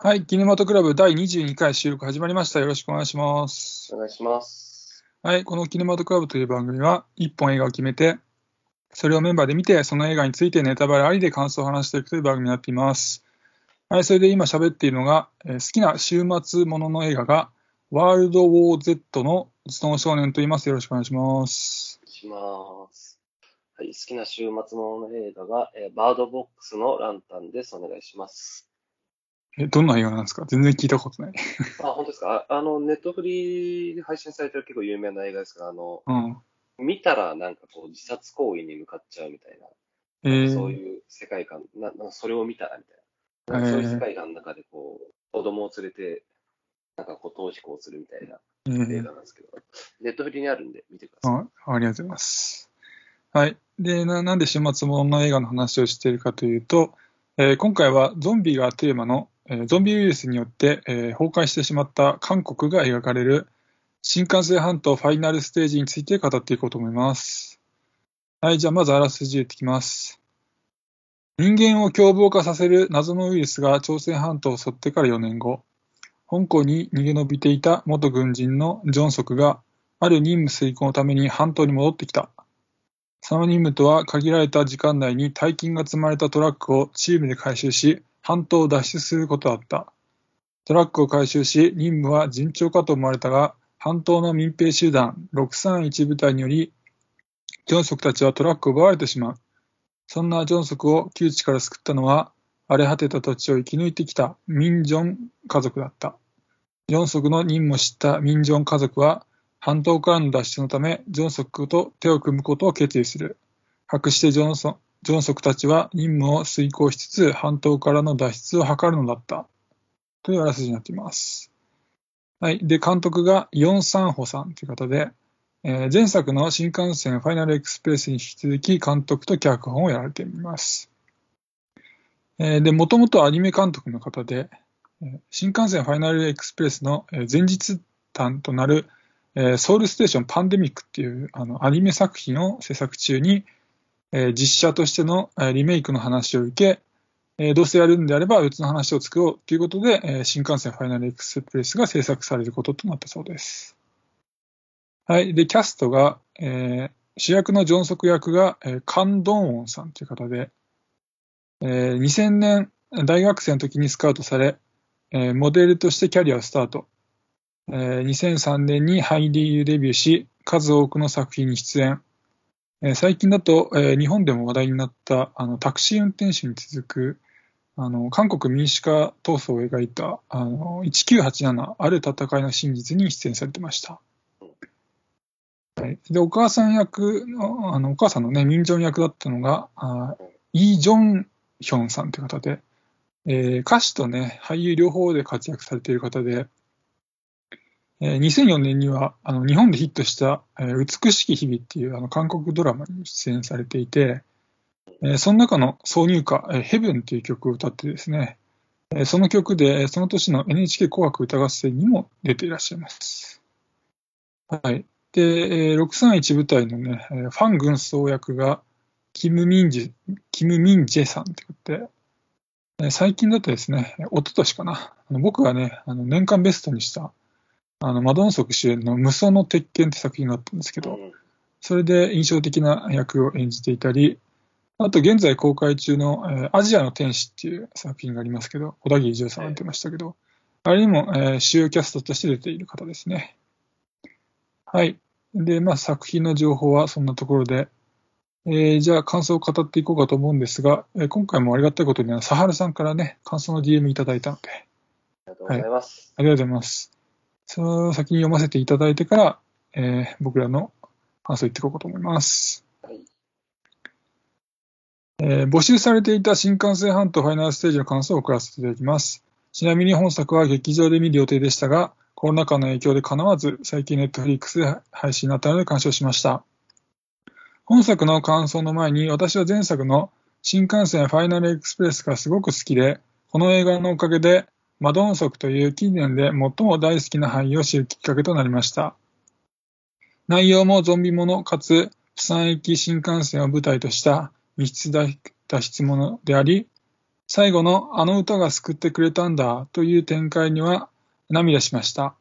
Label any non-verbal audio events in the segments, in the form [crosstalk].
はい、キネマトクラブ第22回収録始まりました。よろしくお願いします。お願いします。はい、このキネマトクラブという番組は、1本映画を決めて、それをメンバーで見て、その映画についてネタバレありで感想を話していくという番組になっています。はい、それで今喋っているのが、えー好きな週末ものの映画が、ワールドウォー Z のストーン少年と言います。よろしくお願いします。します。はい、好きな週末ものの映画が、えーバードボックスのランタンです。お願いします。え、どんな映画なんですか？全然聞いたことない。あ、本当ですか？ああの、ネットフリで配信されてる結構有名な映画ですが、あの、うん。見たらなんかこう自殺行為に向かっちゃうみたいな、えー、そういう世界観な、なそれを見たらみたいな。えーそういう世界観の中でこう、子供を連れて、なんかこう、逃避行するみたいなえー映画なんですけど、ネットフリにあるんで見てください。あありがとうございます。はい。で、ななんで週末ものの映画の話をしているかというと、えー今回はゾンビがテーマの、えーゾンビウイルスによって、崩壊してしまった韓国が描かれる新幹線半島ファイナルステージについて語っていこうと思います。はい。じゃあまずあらすじ言ってきます。人間を凶暴化させる謎のウイルスが朝鮮半島を襲ってから4年後、香港に逃げ延びていた元軍人のジョンソクがある任務遂行のために半島に戻ってきた。その任務とは限られた時間内に大金が積まれたトラックをチームで回収し、半島を脱出することだった。トラックを回収し、任務は順調かと思われたが、半島の民兵集団631部隊により、ジョンソクたちはトラックを奪われてしまう。そんなジョンソクを窮地から救ったのは、荒れ果てた土地を生き抜いてきたミンジョン家族だった。ジョンソクの任務を知ったミンジョン家族は、半島からの脱出のため、ジョンソクと手を組むことを決意する。隠してジョンソンジョンソクたちは任務を遂行しつつ、半島からの脱出を図るのだった。というあらすじになっています。はい。で、監督がヨン・サンホさんという方で、えー前作の新幹線ファイナルエクスプレスに引き続き監督と脚本をやられています。えーで、もともとアニメ監督の方で、新幹線ファイナルエクスプレスの前日譚となる、えーソウルステーションパンデミックっていうあのアニメ作品を制作中に、え実写としてのえリメイクの話を受け、えどうせやるんであれば別の話を作ろうということで、え新幹線ファイナルエクスプレスが制作されることとなったそうです。はい。で、キャストが、えー主役のジョンソク役が、えーカン・ドンウォンさんという方で、えー2000年大学生の時にスカウトされ、えーモデルとしてキャリアをスタート。えー2003年に俳優デビューし、数多くの作品に出演。えー最近だと、えー日本でも話題になったあのタクシー運転手に続くあの韓国民主化闘争を描いたあの1987ある戦いの真実に出演されてました。はい、でお母さん役のあのお母さんのね民情役だったのがあイ・ジョンヒョンさんという方で、えー歌手とね俳優両方で活躍されている方で、えー2004年にはあの日本でヒットした、えー美しき日々っていうあの韓国ドラマに出演されていて、えーその中の挿入歌、えーヘブンっていう曲を歌ってですね、えーその曲で、その年の NHK 紅白歌合戦にも出ていらっしゃいます。はい。で、えー631部隊のね、えーファン軍曹役が、キム・ミンジ、キム・ミンジェさんって言って、えー最近だとですね、一昨年かな、あの僕がね、あの年間ベストにした、あの、マドンソク主演の無双の鉄拳って作品があったんですけど、うんそれで印象的な役を演じていたり、あと現在公開中の、えーアジアの天使っていう作品がありますけど、小田切丈さんが出てましたけど、あれにも、えー主要キャストとして出ている方ですね。はい。で、まあ作品の情報はそんなところで、えーじゃあ感想を語っていこうかと思うんですが、えー今回もありがたいことに、サハルさんからね、感想の DM いただいたので、ありがとうございます。ありがとうございます。その先に読ませていただいてから、えー僕らの感想を言っていこうかと思います。はい。えー募集されていた新幹線半島ファイナルステージの感想を送らせていただきます。ちなみに本作は劇場で見る予定でしたが、コロナ禍の影響で叶わず、最近ネットフリックスで配信になったので鑑賞しました。本作の感想の前に、私は前作の新幹線ファイナルエクスプレスがすごく好きで、この映画のおかげで、マドンソクという近年で最も大好きな俳優を知るきっかけとなりました。内容もゾンビものかつ、釜山駅新幹線を舞台とした密室脱出ものであり、最後のあの歌が救ってくれたんだという展開には涙しました。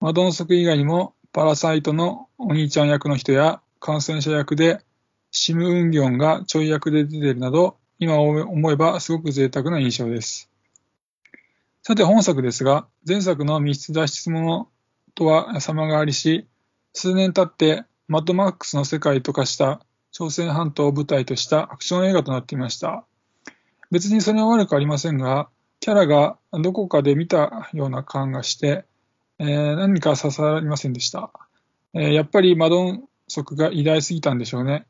マドンソク以外にもパラサイトのお兄ちゃん役の人や感染者役でシム・ウンギョンがちょい役で出ているなど今思えばすごく贅沢な印象です。さて本作ですが前作の密室脱出者とは様変わりし数年経ってマッドマックスの世界と化した朝鮮半島を舞台としたアクション映画となっていました。別にそれは悪くありませんが、キャラがどこかで見たような感がして、えー、何か刺さりませんでした。えー、やっぱりマドンソクが偉大すぎたんでしょうね。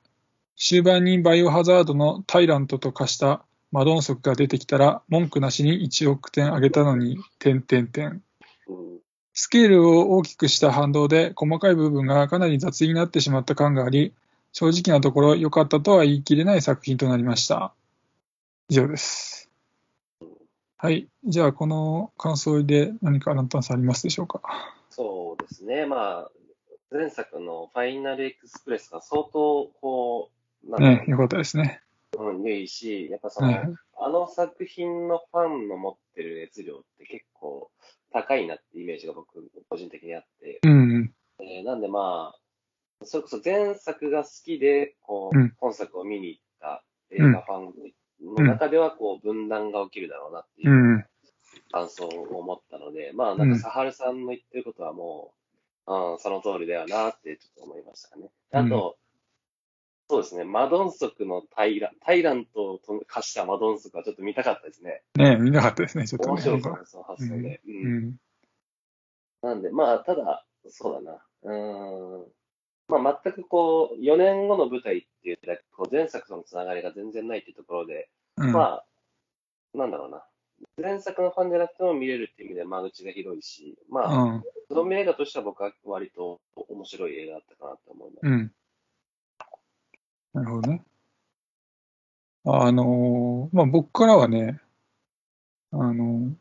終盤にバイオハザードのタイラントと化したマドンソクが出てきたら文句なしに1億点上げたのに、点点点。スケールを大きくした反動で細かい部分がかなり雑になってしまった感があり、正直なところ良かったとは言い切れない作品となりました。以上です。はい。じゃあ、この感想で何かランタンさんありますでしょうか？そうですね。まあ、前作のファイナルエクスプレスが相当、こう、なんね、よかったですね。うん、いいし、やっぱその、はい、あの作品のファンの持ってる熱量って結構高いなってイメージが僕、個人的にあって。うん、えー、なんでまあ、それこそ前作が好きで、こう、うん、本作を見に行った映画ファンの中では、こう、分断が起きるだろうなっていう感想を持ったので、まあ、なんか、サハルさんの言ってることはもう、うん、その通りだよなってちょっと思いましたね。あと、そうですね、マドンソクのタイラタイラントと化したマドンソクはちょっと見たかったですね。ね見たかったですね、ちょっと、ね。面白かったです、その発想で。うん。うん、なんで、まあ、ただ、そうだな。うん。まあ、全くこう、4年後の舞台っていうだけ、こう前作とのつながりが全然ないっていうところで、うん、まあ、なんだろうな。前作のファンじゃなくても見れるっていう意味で間口が広いし、まあ、うん、ゾンビ映画としては僕は割と面白い映画だったかなと思います。うん。なるほどね。あのー、まあ僕からはね、あのー、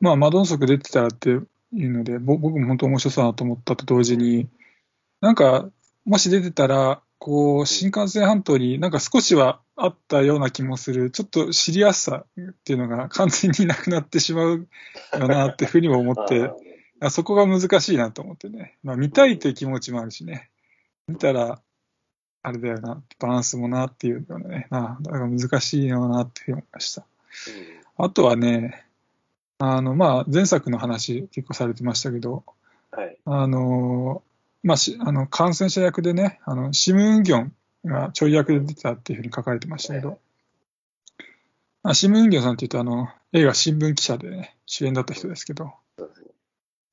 まあマドンソク出てたらっていうので、僕も本当面白そうだなと思ったと同時に、なんか、もし出てたら、こう、新幹線半島になんか少しはあったような気もする、ちょっと知りやすさっていうのが完全になくなってしまうよなっていうふうにも思って、[laughs] そこが難しいなと思ってね。まあ見たいという気持ちもあるしね。見たら、あれだよな、バランスもなっていうようなね、あだから難しいよなって思いました。あとはね、あの、まあ前作の話結構されてましたけど、はい、あの、まあ、しあの感染者役でね、あのシム・ウンギョンがちょい役で出てたっていうふうに書かれてましたけど、まあ、シム・ウンギョンさんっていうとあの、映画新聞記者で、ね、主演だった人ですけど、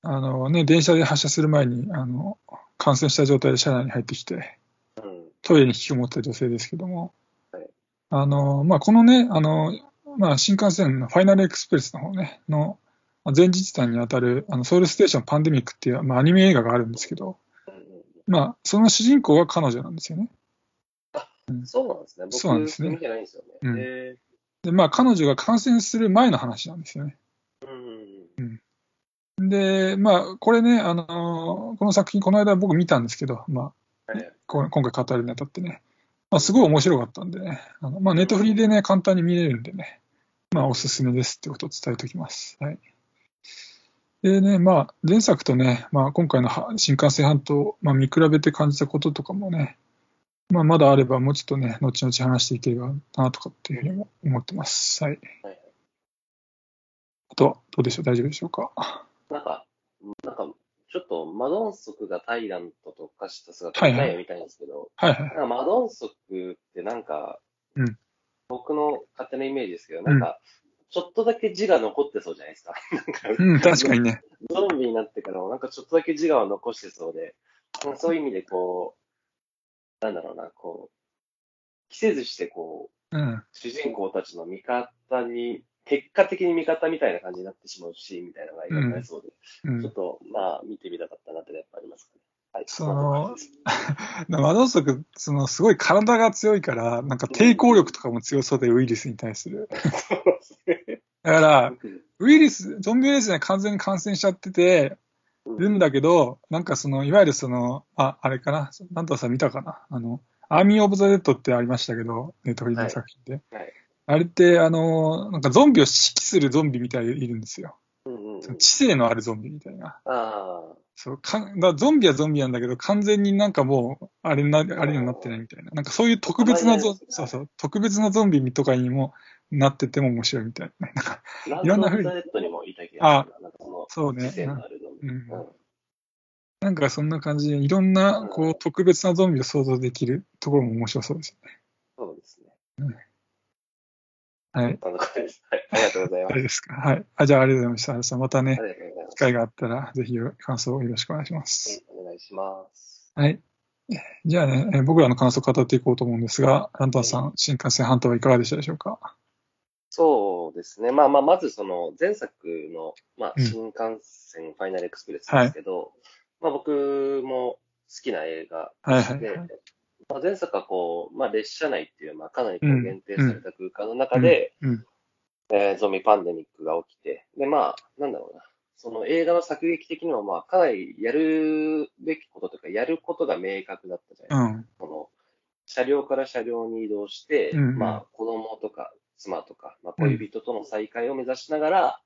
あのね、電車で発車する前にあの感染した状態で車内に入ってきて、トイレに引きこもった女性ですけども、あのまあ、このね、あのまあ、新幹線のファイナルエクスプレスの方ね、の前日談にあたるあのソウルステーションパンデミックっていう、まあ、アニメ映画があるんですけど、まあ、その主人公は彼女なんですよね。あ、そうなんですね。僕、そうなんですね。見てないんですよね。うん、で、まあ、彼女が感染する前の話なんですよね。うん、で、まあ、これね、あのこの作品、この間僕見たんですけど、まあ、はい、今回語るにあたってね、まあ、すごい面白かったんでね、あのまあ、ネットフリでね、簡単に見れるんでね、まあ、おすすめですってことを伝えておきます。はい。でね、まあ、前作とね、まあ、今回の新幹線半島、まあ、見比べて感じたこととかもね、まあ、まだあれば、もうちょっとね、後々話していければなとかっていうふうにも思ってます。はい。はい、あとは、どうでしょう？大丈夫でしょうか？なんか、なんか、ちょっとマドンソクがタイラントと化した姿見たいみたいんですけど、はいはい、マドンソクってなんか、うん、僕の勝手なイメージですけど、なんか、ちょっとだけ字が残ってそうじゃないですか。なんか、うん、確かにね。ゾンビになってからもなんかちょっとだけ自我を残してそうで、そういう意味でこう、なんだろうな、こう、着せずしてこう、うん、主人公たちの味方に、結果的に味方みたいな感じになってしまうシーンみたいなのが描かれそうで、うん、ちょっとまあ見てみたかったなってやっぱありますかね。はい、その、マドンソク、その、すごい体が強いから、なんか抵抗力とかも強そうで、ウイルスに対する。だから、ウイルス、ゾンビウイルスには完全に感染しちゃってて、るんだけど、なんかその、いわゆるその、あ、あれかな、なんとさん見たかな、あの、アーミー・オブ・ザ・デッドってありましたけど、ネットフリの作品で。はい。はい、あれって、あの、なんかゾンビを指揮するゾンビみたいにいるんですよ。うんうんうん、知性のあるゾンビみたいな。ああ。そうかだゾンビはゾンビなんだけど、完全になんかもう、あれな、あれになってないみたいな。なんかそういう特別なゾン、そうそう、特別なゾンビとかにもなってても面白いみたいな。なんか、いろんなふうに。あ、そうね。うん、なんかそんな感じで、いろんな、こう、特別なゾンビを想像できるところも面白そうですよね。そうですね。うんはい。はい。ありがとうございます。あれですか？はい。あ、じゃあありがとうございました。またね、機会があったら、ぜひ感想をよろしくお願いします。お願いします。はい。じゃあね、僕らの感想を語っていこうと思うんですが、ランタンさん、新幹線半島はいかがでしたでしょうか？そうですね。まあまあ、まずその前作の、まあ、新幹線ファイナルエクスプレスですけど、はい、まあ僕も好きな映画で、はいはいはい、まあ、前作はこう、まあ、列車内っていう、まあ、かなりこう限定された空間の中で、えー、ゾンビパンデミックが起きて、で、まあ、なんだろうな。その映画の作劇的にも、まあ、かなりやるべきことというか、やることが明確だったじゃないですか。うん、この車両から車両に移動して、うん、まあ、子供とか妻とか、まあ、恋人との再会を目指しながら、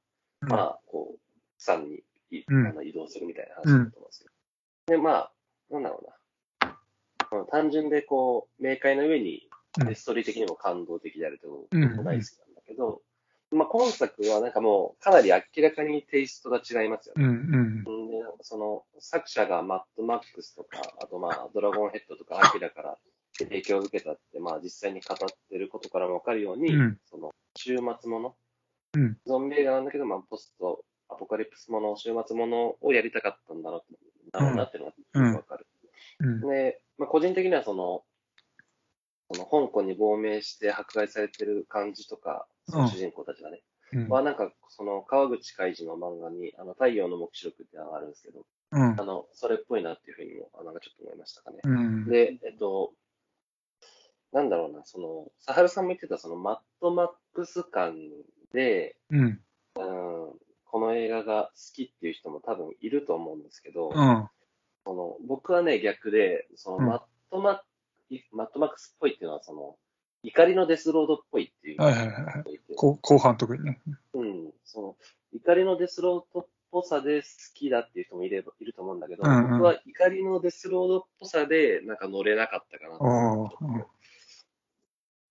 うん、まあ、こう、山に、あの移動するみたいな話だと思うんですけど。で、まあ、なんだろうな。単純でこう、明快な上に、ストーリー的にも感動的であるというのも大好きなんだけど、まあ、今作はなんかもうかなり明らかにテイストが違いますよね。うんうん、でその作者がマッドマックスとか、あとまあドラゴンヘッドとかアキラから影響を受けたって、まあ実際に語ってることからもわかるように、うん、その週末もの、うん、ゾンビ映画なんだけど、まあポストアポカリプスもの、週末ものをやりたかったんだろうなっていうのがわかる。うん、で、まあ個人的にはその、その香港に亡命して迫害されてる感じとか、その主人公たちがね。うん、まあなんか、その川口海二の漫画に、あの、太陽の目視録ってのがあるんですけど、うん、あの、それっぽいなっていうふうにも、なんかちょっと思いましたかね。うん、で、えっと、なんだろうな、その、サハルさんも言ってた、その、マッドマックス感で、うん、この映画が好きっていう人も多分いると思うんですけど、その僕はね、逆で、その、マッドマッマッドマックスっぽいっていうのは、その、怒りのデスロードっぽいっていう。はいはいはい。後半特にね。うん。その、怒りのデスロードっぽさで好きだっていう人もいればいると思うんだけど、うんうん、僕は怒りのデスロードっぽさでなんか乗れなかったかなと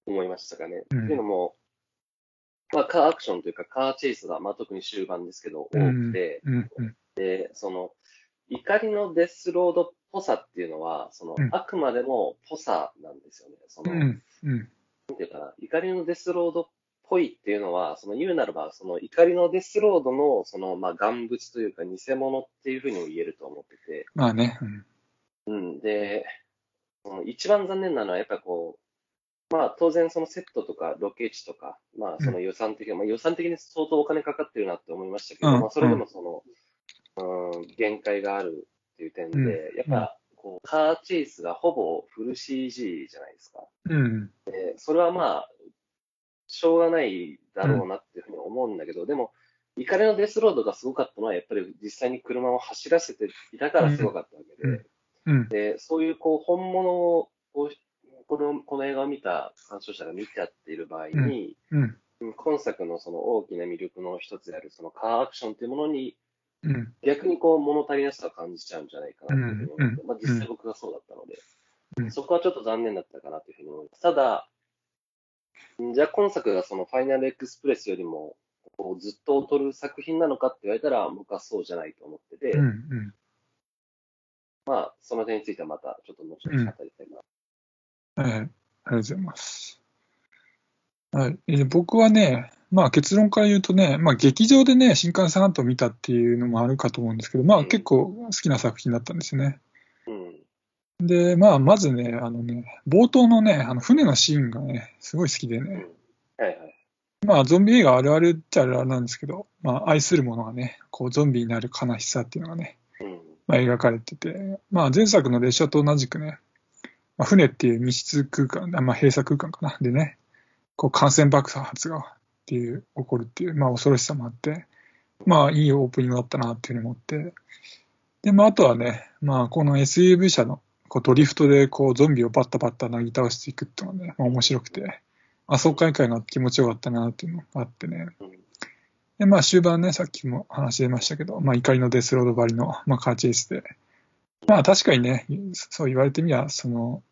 思いましたかね。うん、っていうのも、まあ、カーアクションというか、カーチェイスが、まあ、特に終盤ですけど、多くて、うんうん、で、その、怒りのデスロードっぽさっていうのは、その、うん、あくまでもぽさなんですよね。その、うんうん、なんていうかな、怒りのデスロードっぽいっていうのは、その言うならば、その怒りのデスロードの、その、まあ、願物というか偽物っていうふうにも言えると思ってて。まあね。うん。うん、で、その一番残念なのは、やっぱこう、まあ当然そのセットとかロケ地とか、まあその予算的に、うん、まあ予算的に相当お金かかってるなって思いましたけど、うん、まあそれでもその、うん、限界があるっていう点で、やっぱこう、カーチェイスがほぼフル CG じゃないですか。うん。で、それはまあ、しょうがないだろうなっていうふうに思うんだけど、うん、でも、怒りのデスロードがすごかったのは、やっぱり実際に車を走らせていたからすごかったわけで、うん、でそういうこう本物をこのこの映画を見た鑑賞者が見ちゃっている場合に、うん、今作のその大きな魅力の一つであるそのカーアクションというものにうん、逆にこう物足りなさを感じちゃうんじゃないかなと思って、まあ、実際僕がそうだったので、うん、そこはちょっと残念だったかなというふうに思います。ただ、じゃあ今作がそのファイナルエクスプレスよりもこうずっと劣る作品なのかって言われたら僕はそうじゃないと思ってて、うんうん、まあその点についてはまたちょっと後ほど語りたいな、はい、ありがとうございます。はい、え僕はね、まあ結論から言うとね、まあ劇場でね、新幹線半島見たっていうのもあるかと思うんですけど、まあ結構好きな作品だったんですよね。うん、で、まあまずね、あのね、冒頭のね、あの船のシーンがね、すごい好きでね。はいはい。まあゾンビ映画あるあるっちゃあるあるなんですけど、まあ愛するものがね、こうゾンビになる悲しさっていうのがね、まあ描かれてて、まあ前作の列車と同じくね、まあ、船っていう密室空間、まあ閉鎖空間かな。でね、こう感染爆発がっていう、起こるっていう、まあ恐ろしさもあって、まあいいオープニングだったなっていうふうに思って、で、まああとはね、まあこの SUV 車のこうドリフトでこうゾンビをバッタバッタなぎ倒していくっていうのはね、まあ、面白くて、あ、爽快感が気持ちよかったなっていうのがあってね。で、まあ終盤ね、さっきも話し出ましたけど、まあ怒りのデスロードばりの、まあカーチェイスで、まあ確かにね、そう言われてみれば、その、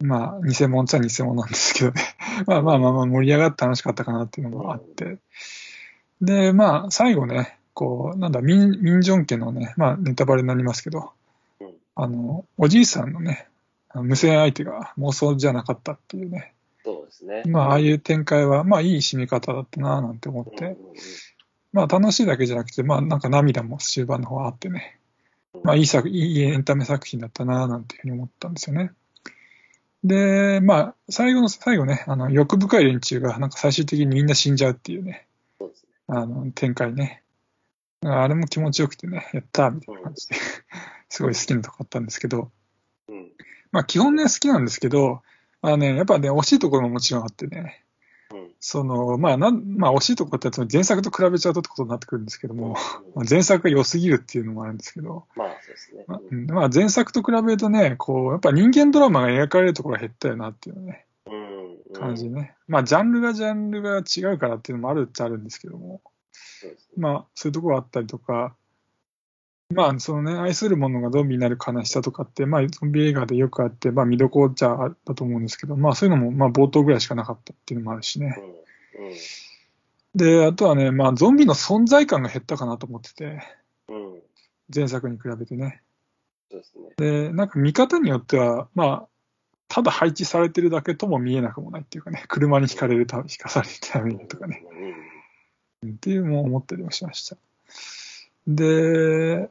まあ偽物っちゃ偽物なんですけどね。[laughs] まあまあまあまあ盛り上がって楽しかったかなっていうのもあって。で、まあ最後ね、こう、なんだ、ミン、ミンジョン家のね、まあネタバレになりますけど、うんあの、おじいさんのね、無線相手が妄想じゃなかったっていうね。そうですね。まあ、ああいう展開は、まあ、いい締め方だったな、なんて思って、まあ、楽しいだけじゃなくて、まあ、なんか涙も終盤の方あってね、うんまあ、いい作、いいエンタメ作品だったな、なんていうふうに思ったんですよね。で、まあ、最後の最後ね、あの、欲深い連中が、なんか最終的にみんな死んじゃうっていうね、そうですね。あの、展開ね。あれも気持ちよくてね、やったーみたいな感じで、[laughs] すごい好きなとこあったんですけど、うん。まあ、基本ね、好きなんですけど、あのね、やっぱね、惜しいところももちろんあってね、うん。その、まあ、なん、まあ、惜しいところって前作と比べちゃうとってことになってくるんですけども、まあ前作が良すぎるっていうのもあるんですけど、まあ、そうですね。まあうんうんまあ、前作と比べるとね、こう、やっぱ人間ドラマが描かれるところが減ったよなっていうね、うん。感じね。まあ、ジャンルがジャンルが違うからっていうのもあるっちゃあるんですけども、ね。まあ、そういうところがあったりとか、まあ、そのね、愛するものがゾンビになる悲しさとかって、まあ、ゾンビ映画でよくあって、まあ、見どころっちゃあったと思うんですけど、まあ、そういうのも、まあ、冒頭ぐらいしかなかったっていうのもあるしね。うん。うん。で、あとはね、まあ、ゾンビの存在感が減ったかなと思ってて、うん。前作に比べてね。そうですね。で、なんか見方によっては、まあ、ただ配置されてるだけとも見えなくもないっていうかね、車に引かれるため、引かされるためにとかね、うん。っていうのも思ったりもしました。で、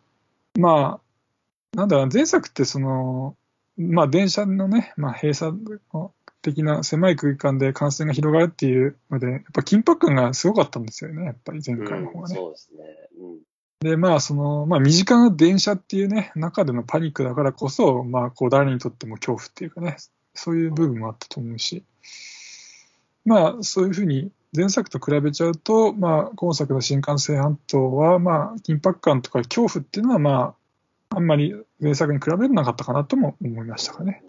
まあ、なんだろう、前作ってその、まあ電車のね、まあ閉鎖的な狭い空間で感染が広がるっていうので、やっぱ緊迫感がすごかったんですよね、やっぱり前回の方うん。がね。そうですね。うん。で、まあ、その、まあ、身近な電車っていうね、中でのパニックだからこそ、まあ、こう、誰にとっても恐怖っていうかね、そういう部分もあったと思うし、まあ、そういうふうに、前作と比べちゃうと、まあ、今作の新幹線半島は、まあ、緊迫感とか恐怖っていうのは、まあ、あんまり前作に比べなかったかなとも思いましたかね。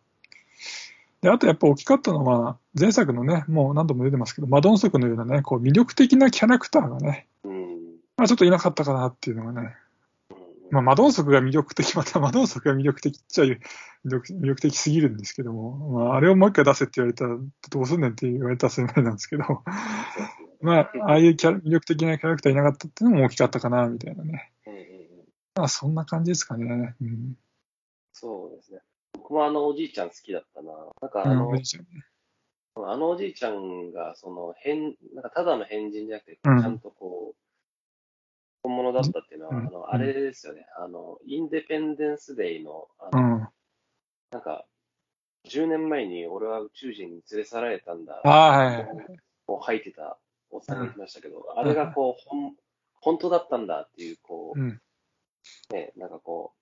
で、あとやっぱ大きかったのは、前作のね、もう何度も出てますけど、マドンソクのようなね、こう、魅力的なキャラクターがね、うん。まあ、ちょっといなかったかなっていうのがね、うんまあ、マドンソクが魅力的、[laughs] またマドンソクが魅力的っちゃ魅力魅力的すぎるんですけども、まあ、あれをもう一回出せって言われたら、どうすんねんって言われたらそれまでなんですけど。[laughs] まあ、ああいうキャラ魅力的なキャラクターいなかったっていうのも大きかったかな、みたいなね。まあ、そんな感じですかね。うん。そうですね。僕もあのおじいちゃん好きだったな。なんかあうんの、おじいちゃんねあのおじいちゃんが、その、変、なんかただの変人じゃなくて、ちうんゃんとこう、本物だったっていうのは、あの、あれですよね。あの、インデペンデンスデイの、あの、うん。なんか、10年前に俺は宇宙人に連れ去られたんだ。あ、はい。こう吐いてたおっさんがいましたけど、あれがこう、ほん、本当だったんだっていう、こう、うん。ね、なんかこ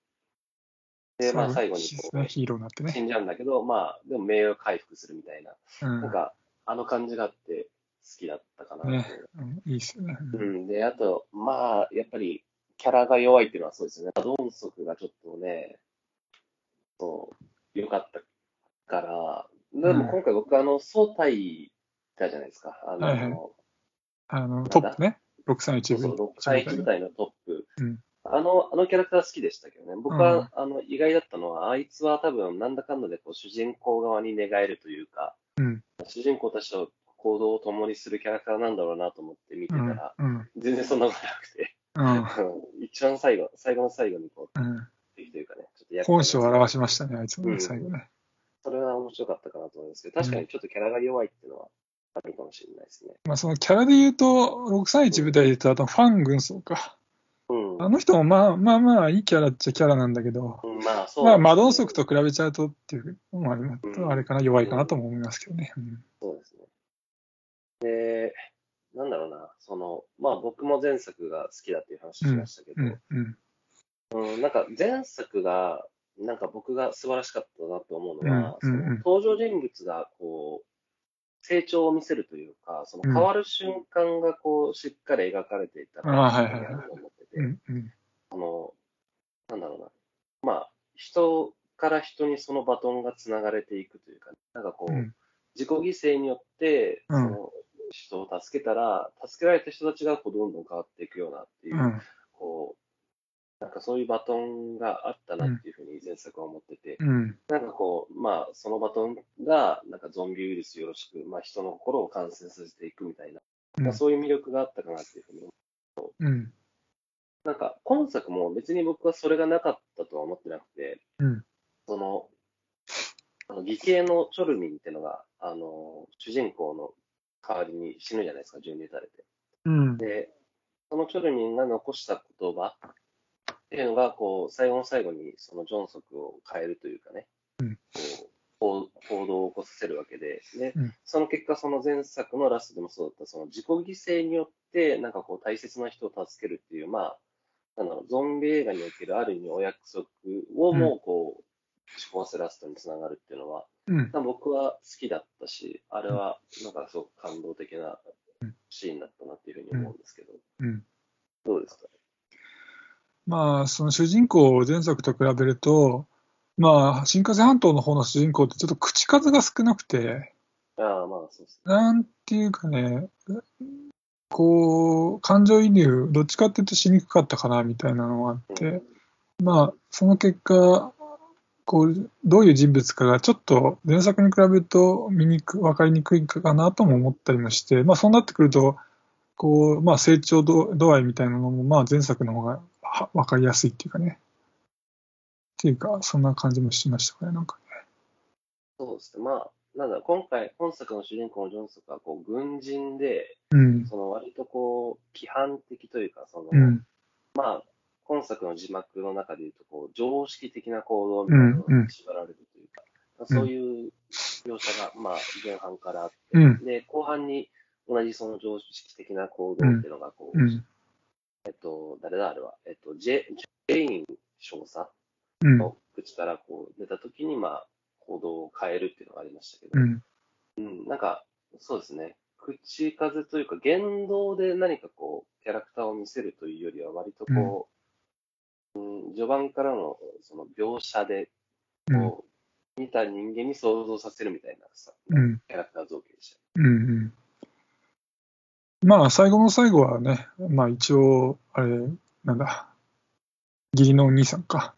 う、で、まあ最後にこう、ヒーローになってね。死んじゃうんだけど、まあ、でも名誉回復するみたいな、うん。なんか、あの感じがあってきだったかな。ねうん、いいっすよね。う。ん。で、あと、まあ、やっぱり、キャラが弱いっていうのはそうですよね。ドンソクがちょっとね、そう、良かったから、でも今回僕、あの、総体いたじゃないですか。あの、はいはいあの、トップね。631そうそう、6歳時代のトップ。うんあの、あのキャラクター好きでしたけどね。僕は、うんあの、意外だったのは、あいつは多分、なんだかんだでこう主人公側に寝返るというか、うん。主人公たちと行動を共にするキャラクターなんだろうなと思って見てうん。たら、うん。全然そんなことなくて、うん。[laughs] 一番最後、最後の最後にこう、うん。敵というかね、ちょっと役本性を表しましたね、あいつもね、うん最後ね。それは面白かったかなと思いますけど、確かにちょっとキャラが弱いっていうのはあるかもしれないですね。まあ、そのキャラで言うと、631部隊で言うと、あとファン軍曹か。うん。あの人もまあまあまあ、いいキャラっちゃキャラなんだけど、うんまあ、そう、まあ、マドンソクと比べちゃうとっていうのもありますうんあれかな、弱いかなとも思いますけどね。うんそうですね。で、なんだろうな、その、まあ僕も前作が好きだっていう話しましたけど、うん。うん。うん、なんか前作が、なんか僕が素晴らしかったなと思うのは、うんうんうんその登場人物がこう、成長を見せるというか、その変わる瞬間がこう、しっかり描かれていたなと思ってて。あの、なんだろうな、まあ、人から人にそのバトンがつながれていくというか、なんかこう、うん自己犠牲によって、その人を助けたら、助けられた人たちがこうどんどん変わっていくようなっていう、うん、こう、なんかそういうバトンがあったなっていうふうに前作は思ってて、うん、なんかこう、まあそのバトンが、なんかゾンビウイルスよろしく、まあ人の心を感染させていくみたいな、うん、まあ、そういう魅力があったかなっていうふうに思う。ん、なんか今作も別に僕はそれがなかったとは思ってなくて、その、あの義兄のチョルミンっていうのが、あの、主人公の代わりに死ぬじゃないですか、銃に撃たれて。うん、で、そのチョルミンが残した言葉っていうのが、こう、最後の最後にそのジョンソクを変えるというかね、うん、こう行動を起こさせるわけで、で、うん、その結果、その前作のラストでもそうだった、その自己犠牲によって、なんかこう、大切な人を助けるっていう、まあ、なんだろう、ゾンビ映画におけるある意味お約束をもうこう、シコンスラストにつながるっていうのは、うん、僕は好きだったし、あれはなんかすごく感動的なシーンだったなっていうふうに思うんですけど、うん、どうですか、まあ、その主人公前作と比べると、まあ、新風半島の方の主人公ってちょっと口数が少なくて、ああ、まあそうですね。なんていうかね、こう、感情移入、どっちかっていうとしにくかったかなみたいなのがあって、うん、まあ、その結果、こう、どういう人物かがちょっと前作に比べると見にく、わかりにくいかなとも思ったりもして、まあそうなってくると、こう、まあ成長度合いみたいなのも、まあ前作の方がわかりやすいっていうかね。っていうか、そんな感じもしましたかね、なんかね。そうですね。まあ、なんだ、今回、本作の主人公のジョンソクは、こう、軍人で、うん、その割とこう、規範的というか、その、うん、まあ、本作の字幕の中で言うと、こう、常識的な行動みたいなのが縛られるというか、うんうん、そういう描写が、まあ、前半からあって、うん、で、後半に同じその常識的な行動っていうのが、こう、うん、えっと、誰だあれは、えっと、ジェジェイン少佐の口からこう出たときに、まあ、行動を変えるっていうのがありましたけど、うん、うん、なんか、そうですね。口数というか、言動で何かこう、キャラクターを見せるというよりは、割とこう、うん、序盤からのその描写で、こう、見た人間に想像させるみたいなさ、うん、キャラクター造形でした。うんうん。まあ、最後の最後はね、まあ一応、あれ、なんだ、義理のお兄さんか、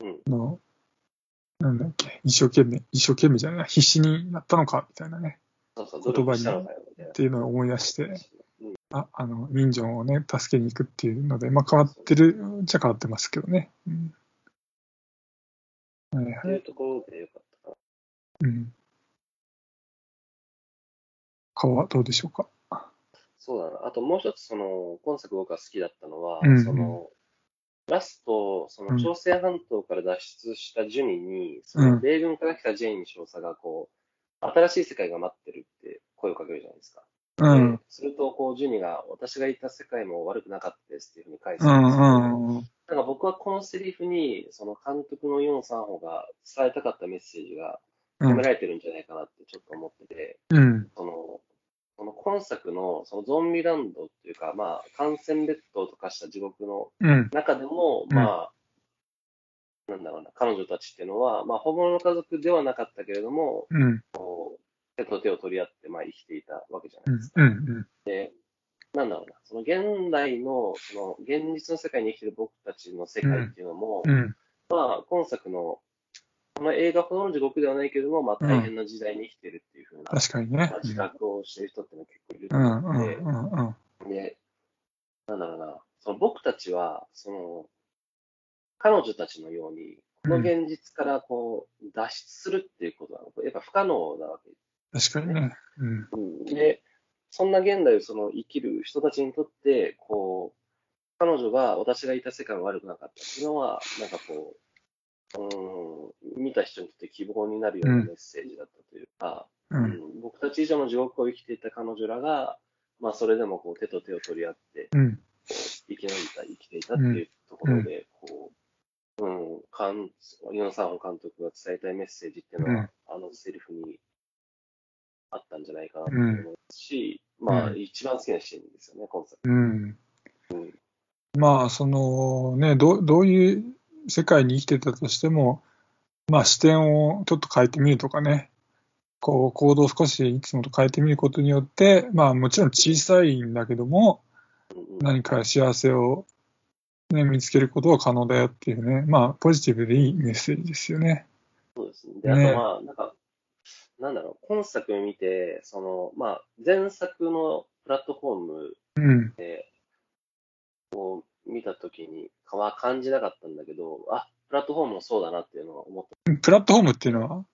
うん、の、なんだっけ、一生懸命、一生懸命じゃない、必死になったのか、みたいなね、そうそう言葉にっていうのを思い出して、ああの、民情をね、助けに行くっていうので、まあ変わってるじゃ変わってますけどね。うん。はいはい。っていうところでよかったかうん。顔はどうでしょうか？そうだな。あともう一つ、その、今作僕が好きだったのは、うんうん、その、ラスト、その朝鮮半島から脱出したジュニに、うん、その米軍から来たジェイン少佐がこう、新しい世界が待ってるって声をかけるじゃないですか。うん、すると、こう、ジュニが、私がいた世界も悪くなかったですっていうふうに返すんですけど、うんうん、なんか僕はこのセリフに、その監督のヨン・サンホが伝えたかったメッセージが込められてるんじゃないかなってちょっと思ってて、うん、その、この今作のそのゾンビランドっていうか、まあ、感染列島とかした地獄の中でも、うん、まあ、なんだろうな、彼女たちっていうのは、まあ、本物の家族ではなかったけれども、うん、手と手を取り合って、まあ、生きていたわけじゃない。ですか。うんうん、で、なんだろうな、その現代の、その現実の世界に生きてる僕たちの世界っていうのも、うん、まあ、今作の、この映画ほどの地獄ではないけれども、まあ、大変な時代に生きてるっていうふうな、確かにね。自覚をしてる人っていうのは結構いると思って、で、なんだろうな、その僕たちは、その、彼女たちのように、この現実からこう、脱出するっていうことは、やっぱ不可能なわけ確かにね。うん。で、そんな現代をその生きる人たちにとって、こう、彼女が私がいた世界が悪くなかったっていうのは、なんかこう、うん、見た人にとって希望になるようなメッセージだったというか、うん、うん、僕たち以上の地獄を生きていた彼女らが、まあそれでもこう手と手を取り合って、うん、生き延びた、生きていたっていうところで、こう、うん、かん、ユン・サンホ監督が伝えたいメッセージっていうのは、あのセリフにあったんじゃないかなと思うし、うん、まあ、一番好きなシーンですよね、今作。うん。うん、まあ、そのねど、どういう世界に生きてたとしても、まあ、視点をちょっと変えてみるとかね、こう、行動を少しいつもと変えてみることによって、まあもちろん小さいんだけども、何か幸せを、ね、見つけることは可能だよっていうね、まあポジティブでいいメッセージですよね。そうですね。で、あとまあ、なんか、なんだろう、今作見て、その、まあ、前作のプラットフォームで、こう、見たときに、は感じなかったんだけど、あ、プラットフォームもそうだなっていうのは思った。プラットフォームっていうのは？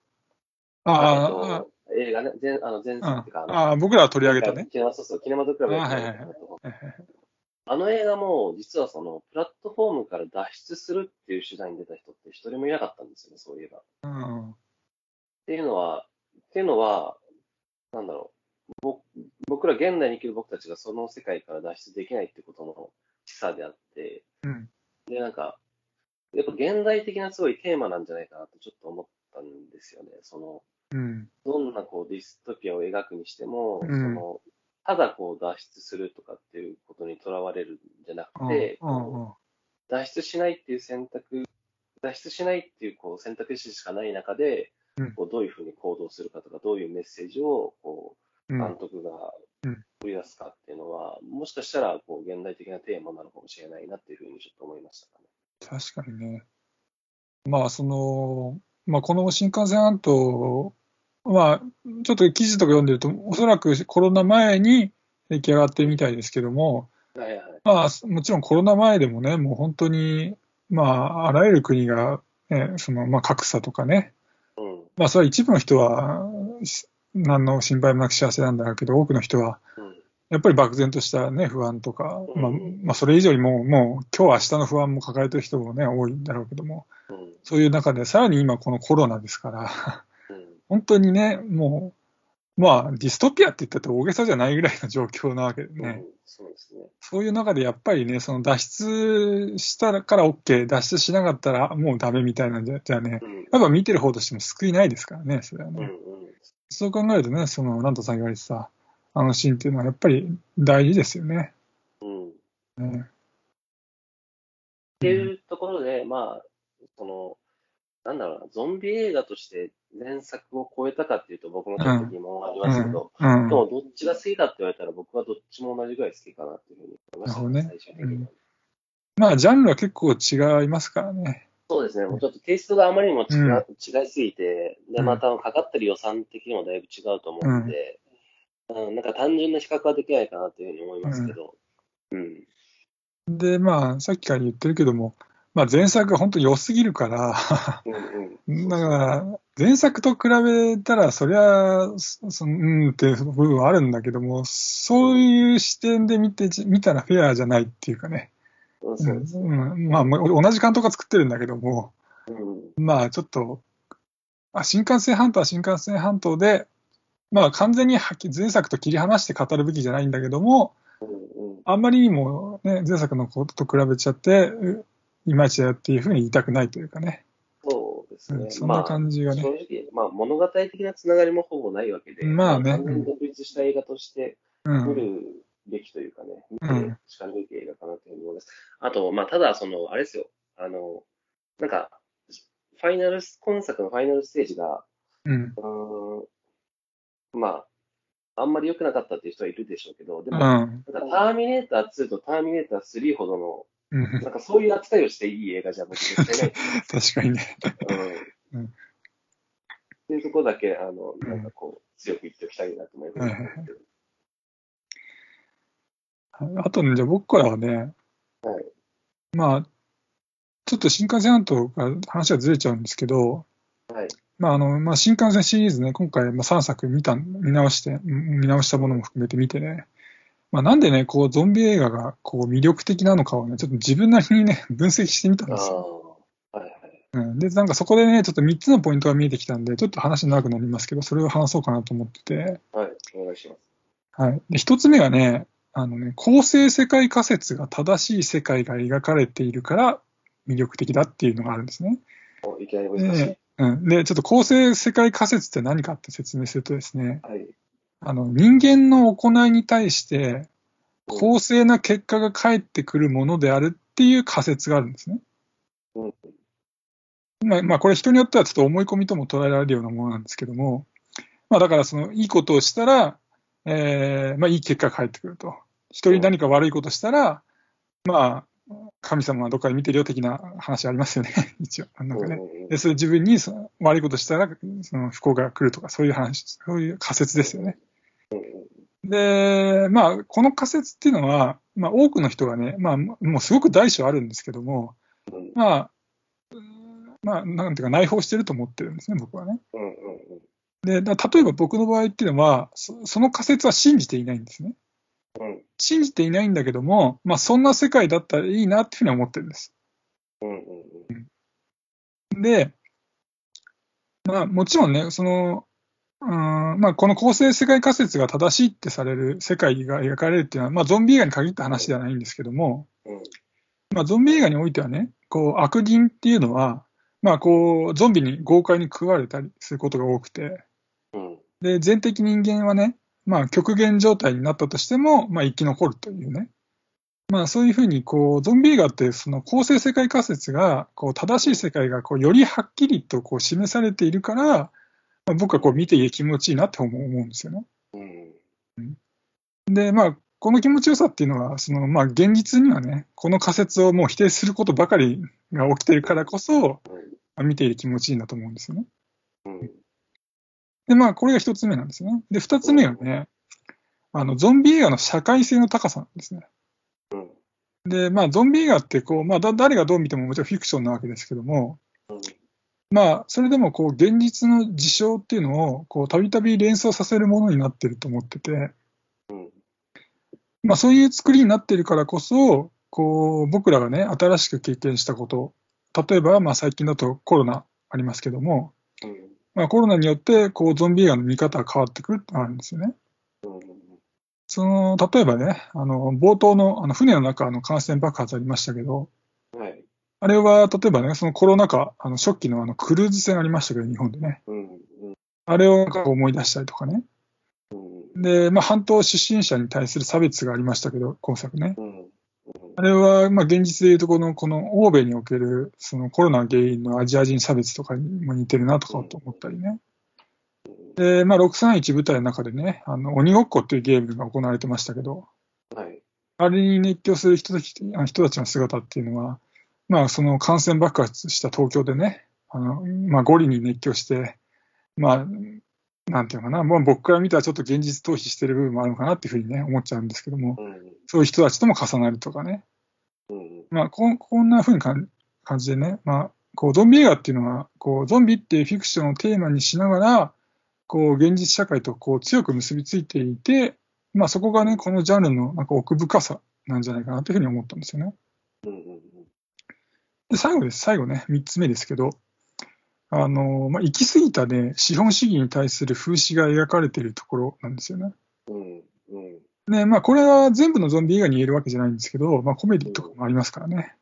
ああ、映画ね、前あの前作ってか。ああ、僕らは取り上げたね。そうそう、キネマトクラブあ,、はいはいはい、あの映画も、実はその、プラットフォームから脱出するっていう手段に出た人って一人もいなかったんですよね、そういえば。うん、っていうのは、っていうのは、なんだろう。僕ら現代に生きる僕たちがその世界から脱出できないってことの示唆であって、うん、で、なんか、やっぱ現代的なすごいテーマなんじゃないかなとちょっと思ったんですよね。その、うん、どんなこうディストピアを描くにしても、うん、その、ただこう脱出するとかっていうことにとらわれるんじゃなくて、脱出しないっていう選択、脱出しないっていうこう選択肢しかない中で、こうどういうふうに行動するかとか、どういうメッセージをこう監督が売り出すかっていうのは、もしかしたらこう現代的なテーマなのかもしれないなっていうふうにちょっと思いましたかね。確かにね。まあ、その、まあ、この新幹線半島まあ、ちょっと記事とか読んでると、おそらくコロナ前に出来上がってるみたいですけども、はいはい、まあ、もちろんコロナ前でもね、もう本当に、まあ、あらゆる国が、ね、その、まあ、格差とかね、うん、まあ、それは一部の人は、何の心配もなく幸せなんだろうけど、多くの人は、やっぱり漠然としたね、不安とか、まあ、まあ、それ以上にもう、もう、今日明日の不安も抱えてる人もね、多いんだろうけども、そういう中で、さらに今このコロナですから [laughs] 本当にね、もう、まあ、ディストピアって言ったって大げさじゃないぐらいの状況なわけでね。うん、そうですね。そういう中でやっぱりね、その脱出したから OK、脱出しなかったらもうダメみたいなんじゃじゃね、うん、やっぱ見てる方としても救いないですからね、それはね。うんうん、そう考えるとね、その、なんとさん言われてた、あのシーンっていうのはやっぱり大事ですよね。うん。ね、っていうところで、まあ、その、なんだろうな、ゾンビ映画として前作を超えたかっていうと僕もちょっと疑問ありますけど、うんうん、でもどっちが好きかって言われたら僕はどっちも同じぐらい好きかなっていうふうに思いましたね、最終的に、うん、まあ、ジャンルは結構違いますからね。そうですね、もうちょっとテイストがあまりにも違,、う違いすぎて、で、またかかってる予算的にもだいぶ違うと思うんで、うん、なんか単純な比較はできないかなというふうに思いますけど。うん。で、まあ、さっきから言ってるけども、まあ、前作が本当に良すぎるから。だから、前作と比べたら、そりゃ、そうんっていう部分はあるんだけども、そういう視点で見て、見たらフェアじゃないっていうかね。うん、まあ、同じ監督が作ってるんだけども、うん、まあ、ちょっと、あ新幹線半島は新幹線半島で、まあ、完全に前作と切り離して語るべきじゃないんだけども、あんまりにも、ね、前作のことと比べちゃって、いまいちだよっていうふうに言いたくないというかね。そうですね。うん、そんな感じがね。まあ、正直、まあ、物語的なつながりもほぼないわけで、まあね。完全に独立した映画として見るべきというかね、見てしかるべき映画かなというふうに思います。あと、まあ、ただ、その、あれですよ、あの、なんか、ファイナル、今作のファイナルステージが、うん、うんまあ、あんまり良くなかったっていう人はいるでしょうけど、でも、うん、なんかターミネーター2とターミネーター3ほどのなんかそういう扱いをしていい映画じゃ僕絶対ない。[laughs] 確かにね。うん。っていうところだけ、あの、なんかこう、強く言っておきたいなと思います。あとね、じゃあ僕からはね、はい、まあ、ちょっと新幹線半島が話はずれちゃうんですけど、はい、まああのまあ、新幹線シリーズね、今回、まあ、3作見た見直して、見直したものも含めて見てね、まあ、なんでね、こう、ゾンビ映画がこう魅力的なのかをね、ちょっと自分なりにね、[laughs] 分析してみたんですよ。はいはい。うん、で、なんかそこでね、ちょっと3つのポイントが見えてきたんで、ちょっと話長くなりますけど、それを話そうかなと思ってて。はい、お願いします。はい。で、1つ目がね、あのね、構成世界仮説が正しい世界が描かれているから魅力的だっていうのがあるんですね。おいきなり難しい。うん。で、ちょっと構成世界仮説って何かって説明するとですね、はい。あの、人間の行いに対して、公正な結果が返ってくるものであるっていう仮説があるんですね。うん、まあ、まあ、これ人によってはちょっと思い込みとも捉えられるようなものなんですけども、まあだからそのいいことをしたら、えー、まあいい結果が返ってくると。人に何か悪いことしたら、まあ、神様はどっかで見てるよ的な話ありますよね、[laughs] 一応。なんかね。で、それ自分にその悪いことしたら、その不幸が来るとか、そういう話、そういう仮説ですよね。で、まあ、この仮説っていうのは、まあ、多くの人がね、まあ、もうすごく大小あるんですけども、まあ、まあ、なんていうか内包してると思ってるんですね、僕はね。で、例えば僕の場合っていうのはそ、その仮説は信じていないんですね。信じていないんだけども、まあ、そんな世界だったらいいなっていうふうに思ってるんです。で、まあ、もちろんね、その、うんまあ、この構成世界仮説が正しいってされる世界が描かれるっていうのは、まあ、ゾンビ映画に限った話ではないんですけども、まあ、ゾンビ映画においてはね、こう悪人っていうのは、まあ、こうゾンビに豪快に食われたりすることが多くて、で全的人間はね、まあ、極限状態になったとしても、まあ、生き残るというね。まあ、そういうふうに、こう、ゾンビ映画って、その構成世界仮説が、こう、正しい世界が、こう、よりはっきりと、こう、示されているから、まあ、僕はこう、見ていて気持ちいいなって思うんですよね。うん、で、まあ、この気持ちよさっていうのは、その、まあ、現実にはね、この仮説をもう否定することばかりが起きてるからこそ、まあ、見ている気持ちいいんだと思うんですよね。うんで、まあ、これが一つ目なんですね。で、二つ目はね、あの、ゾンビ映画の社会性の高さなんですね。で、まあ、ゾンビ映画って、こう、まあ、誰がどう見てももちろんフィクションなわけですけども、まあ、それでも、こう、現実の事象っていうのを、こう、たびたび連想させるものになってると思ってて、まあ、そういう作りになってるからこそ、こう、僕らがね、新しく経験したこと、例えば、まあ、最近だとコロナありますけども、まあ、コロナによって、こう、ゾンビ映画の見方が変わってくるってあるんですよね。その、例えばね、あの、冒頭の、あの、船の中の感染爆発ありましたけど、はい。あれは、例えばね、そのコロナ禍、あの、初期のあの、クルーズ船ありましたけど、日本でね。うん、あれを思い出したりとかね。で、まあ、半島出身者に対する差別がありましたけど、今作ね。あれは、まあ、現実でいうとこの、この欧米における、そのコロナ原因のアジア人差別とかにも似てるなとかと思ったりね。で、まあ、631部隊の中でね、あの、鬼ごっこっていうゲームが行われてましたけど、はい。あれに熱狂する人たち人たちの姿っていうのは、まあ、その感染爆発した東京でね、あの、まあ、ゴリに熱狂して、まあ、なんていうのかな、まあ、僕から見たらちょっと現実逃避してる部分もあるのかなっていうふうにね、思っちゃうんですけども、うん、そういう人たちとも重なるとかね。うん、まあこ、こんなふうに感じでね、まあ、こう、ゾンビ映画っていうのは、こう、ゾンビっていうフィクションをテーマにしながら、こう、現実社会とこう、強く結びついていて、まあ、そこがね、このジャンルのなんか奥深さなんじゃないかなというふうに思ったんですよね。で、最後です。最後ね、三つ目ですけど、あの、まあ、行き過ぎたね、資本主義に対する風刺が描かれているところなんですよね。うんうんね、まあ、これは全部のゾンビ映画に言えるわけじゃないんですけど、まあ、コメディとかもありますからね。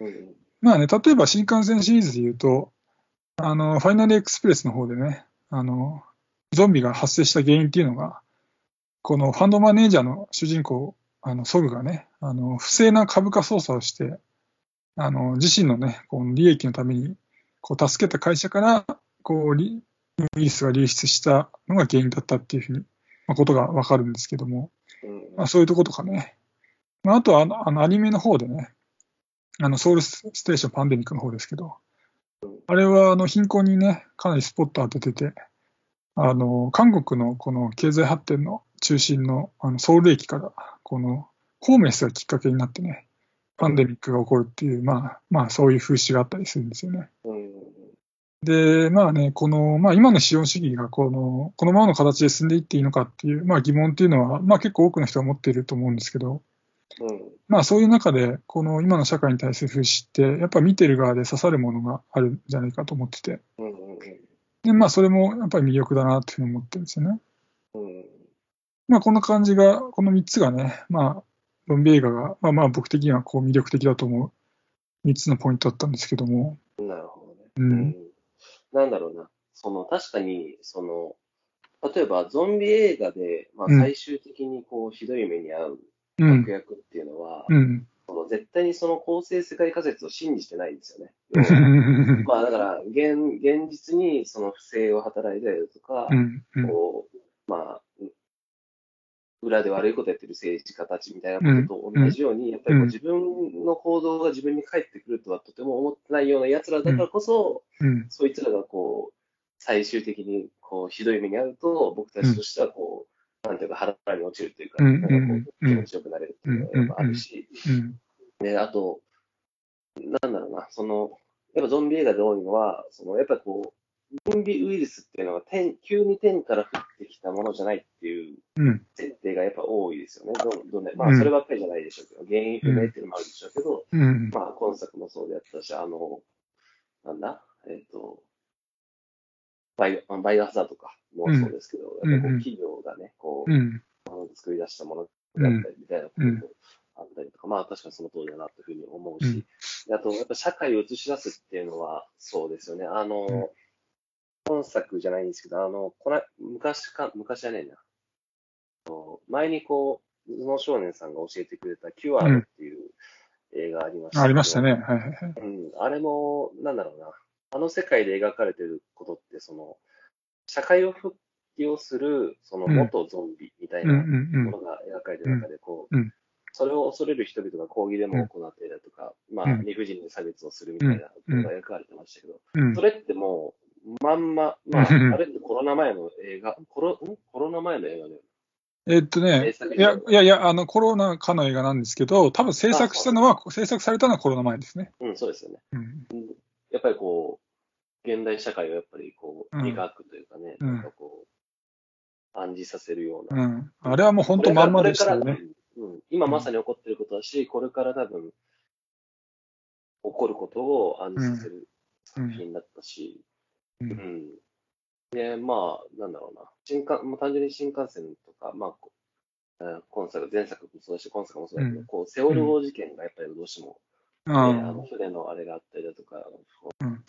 うん、まあね、例えば新幹線シリーズで言うと、あの、ファイナルエクスプレスの方でね、あの、ゾンビが発生した原因っていうのが、このファンドマネージャーの主人公、あの、ソグがね、あの、不正な株価操作をして、あの、自身のね、この利益のためにこう助けた会社から、こう、ウイルスが流出したのが原因だったっていうふうに、まあ、ことがわかるんですけども、まあ、そういうとことかね。まあ、あとはあの、あのアニメの方でね、あの、ソウルステーションパンデミックの方ですけど、あれは、あの、貧困にね、かなりスポット当ててて、あの、韓国のこの経済発展の中心の、あの、ソウル駅から、この、ホームレスがきっかけになってね、パンデミックが起こるっていう、まあ、まあ、そういう風刺があったりするんですよね。で、まあね、この、まあ今の資本主義がこの、このままの形で進んでいっていいのかっていう、まあ疑問っていうのは、まあ結構多くの人が持っていると思うんですけど、うん、まあそういう中で、この今の社会に対する風刺って、やっぱ見てる側で刺さるものがあるんじゃないかと思ってて、うん、で、まあそれもやっぱり魅力だなっていうふうに思ってるんですよね。うん、まあこんな感じが、この3つがね、まあ、ゾンビ映画が、まあまあ僕的にはこう魅力的だと思う3つのポイントだったんですけども。なるほどね。うん。なんだろうな、その、確かに、その、例えばゾンビ映画で、まあ、最終的にこう、ひどい目に遭う悪役っていうのは、うん、その絶対にその構成世界仮説を信じてないんですよね。まあだから現、現実にその不正を働いたりだとか、うん。うん、こ裏で悪いことやってる政治家たちみたいなことと同じように、うん、やっぱりこう自分の行動が自分に返ってくるとはとても思ってないような奴らだからこそ、うん、そいつらがこう、最終的にこうひどい目に遭うと、僕たちとしてはこう、なんていうか腹に落ちるというか、なんかこう気持ちよくなれるっていうのがやっぱあるし、で、あと、なんだろうな、その、やっぱゾンビ映画で多いのは、そのやっぱこう、ゾンビウイルスっていうのは天、急に天から降ってきたものじゃないっていう設定がやっぱ多いですよね。どどんまあ、そればっかりじゃないでしょうけど、原因不明っていうのもあるでしょうけど、うん、まあ、今作もそうであったし、あの、なんだ、えっ、ー、と、バイバイオハザードとかもそうですけど、うん、やっぱこう企業がね、こう、うん、作り出したものだったりみたいなことあったりとか、まあ確かにその通りだなというふうに思うし、あと、やっぱ社会を映し出すっていうのはそうですよね。あの、本作じゃないんですけど、あの、この昔か、昔じゃねえな。前にこう、頭脳少年さんが教えてくれたキュアルっていう映画ありました、うん、ありましたね。はいはいはい。うん。あれも、なんだろうな。あの世界で描かれてることって、その、社会を復帰をする、その元ゾンビみたいなものが描かれてる中で、こう、それを恐れる人々が抗議デモを行っていたとか、まあ、理不尽に差別をするみたいなことが描かれてましたけど、それってもう、まんま、まあ、あれってコロナ前の映画、コロコロナ前の映画だよえっとね、いや、いやいや、あの、コロナ禍の映画なんですけど、多分制作したのは、制作されたのはコロナ前ですね。うん、そうですよね。うん、やっぱりこう、現代社会をやっぱりこう、描くというかね、うん、なんかこう、暗示させるような。うん。あれはもう本当まんまでしたよね。うん、今まさに起こってることだし、これから多分、起こることを暗示させる作品だったし、うん。で、まあ、なんだろうな。新幹、もう単純に新幹線とか、まあ、今作、前作もそうだし、今作もそうだけど、うん、こう、セオル号事件がやっぱりどうしても、うん、ね、あの船のあれがあったりだとか、うん、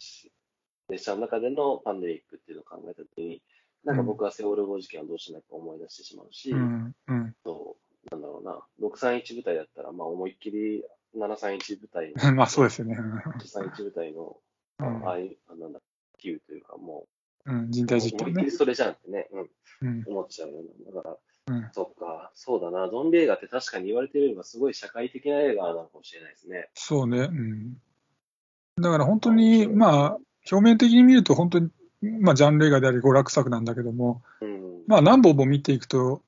列車の中でのパンデミックっていうのを考えたときに、なんか僕はセオル号事件はどうしないか思い出してしまうし、うん。うん、となんだろうな、631部隊だったら、まあ思いっきり731部隊の、[laughs] まあそうですよね。631部隊の、ああいう、なんだ、球というか、もう、うん、人体実験ね。それじゃんってね、うん、思っちゃうような。だから、うん、そっか、そうだな、ゾンビ映画って確かに言われてるよりはすごい社会的な映画なのかもしれないですね。そうね、うん。だから本当に、まあ、表面的に見ると本当に、まあ、ジャンル映画であり娯楽作なんだけども、うん、まあ、何本も見ていくと、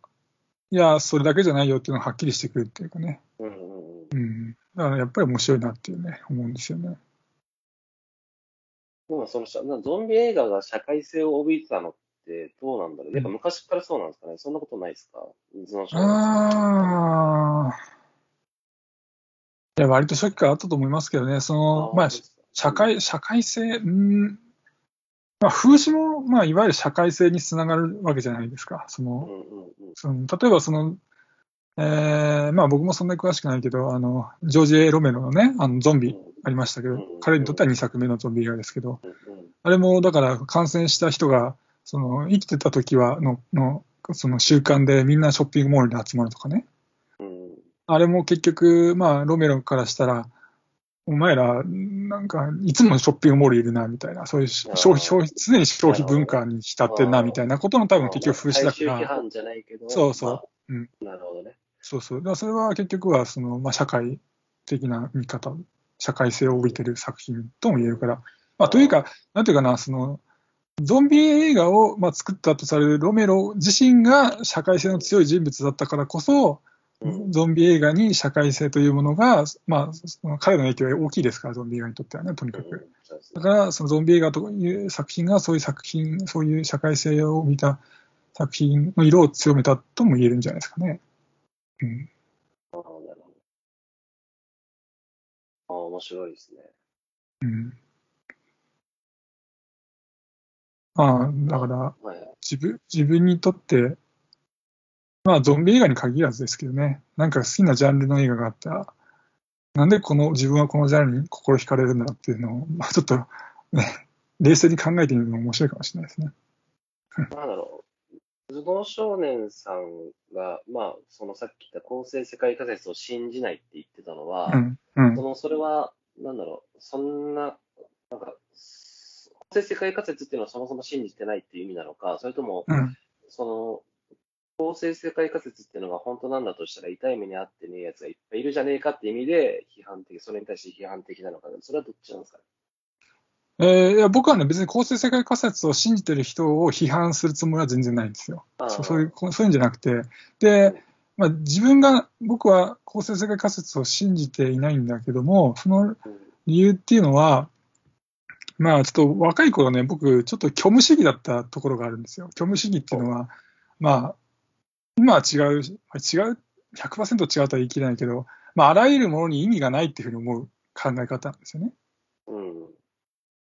いや、それだけじゃないよっていうのがはっきりしてくるっていうかね。うん、うん、だからやっぱり面白いなっていうね、思うんですよね。でもそのゾンビ映画が社会性を帯びてたのってどうなんだろう？やっぱ昔からそうなんですかね？そんなことないですか？ああ。いや、割と初期からあったと思いますけどね、その、まあ、社会、社会性、うん、まあ、風刺も、まあ、いわゆる社会性につながるわけじゃないですか。その、その例えばその、えー、まあ僕もそんなに詳しくないけど、あの、ジョージ・エロメロのね、あの、ゾンビありましたけど、彼にとっては2作目のゾンビ映画ですけど、あれもだから感染した人が、その、生きてた時はの、の、その習慣でみんなショッピングモールに集まるとかね。あれも結局、まあ、ロメロからしたら、お前ら、なんか、いつもショッピングモールいるな、みたいな、そういう消費、消費、常に消費文化に浸ってんな、みたいなことの多分結局風刺だから。そうそう。うん。なるほどね。そうそう。だそれは結局は、その、まあ、社会的な見方、社会性を帯びてる作品とも言えるから、まあ、というか、なんていうかな、その、ゾンビ映画を、まあ、作ったとされるロメロ自身が社会性の強い人物だったからこそ、ゾンビ映画に社会性というものが、まあ、彼の影響は大きいですから、ゾンビ映画にとってはね、とにかく。だから、そのゾンビ映画という作品が、そういう作品、そういう社会性を見た作品の色を強めたとも言えるんじゃないですかね。うん。ああ、面白いですね。うん。まあ、だから、はい、自分、自分にとって、まあ、ゾンビ映画に限らずですけどね、なんか好きなジャンルの映画があったら、なんでこの、自分はこのジャンルに心惹かれるんだっていうのを、まあ、ちょっと、ね、冷静に考えてみるのも面白いかもしれないですね。なんだろう。頭脳少年さんが、まあ、そのさっき言った構成世界仮説を信じないって言ってたのは、うんうん、そのそれは、なんだろう、そんな、なんか、構成世界仮説っていうのはそもそも信じてないっていう意味なのか、それとも、うん、その、公正世界仮説っていうのが本当なんだとしたら、痛い目に遭ってねえやつがいっぱいいるじゃねえかって意味で、批判的、それに対して批判的なのか、それはどっちなんですかね？えー、いや僕はね、別に公正世界仮説を信じてる人を批判するつもりは全然ないんですよ。そうそういうそういうんじゃなくて、で、まあ、自分が、僕は公正世界仮説を信じていないんだけども、その理由っていうのは、まあ、ちょっと若い頃ね、僕、ちょっと虚無主義だったところがあるんですよ。虚無主義っていうのは、まあ、今は違う、違う、100%違うとは言い切れないけど、まあ、あらゆるものに意味がないっていうふうに思う考え方なんですよね。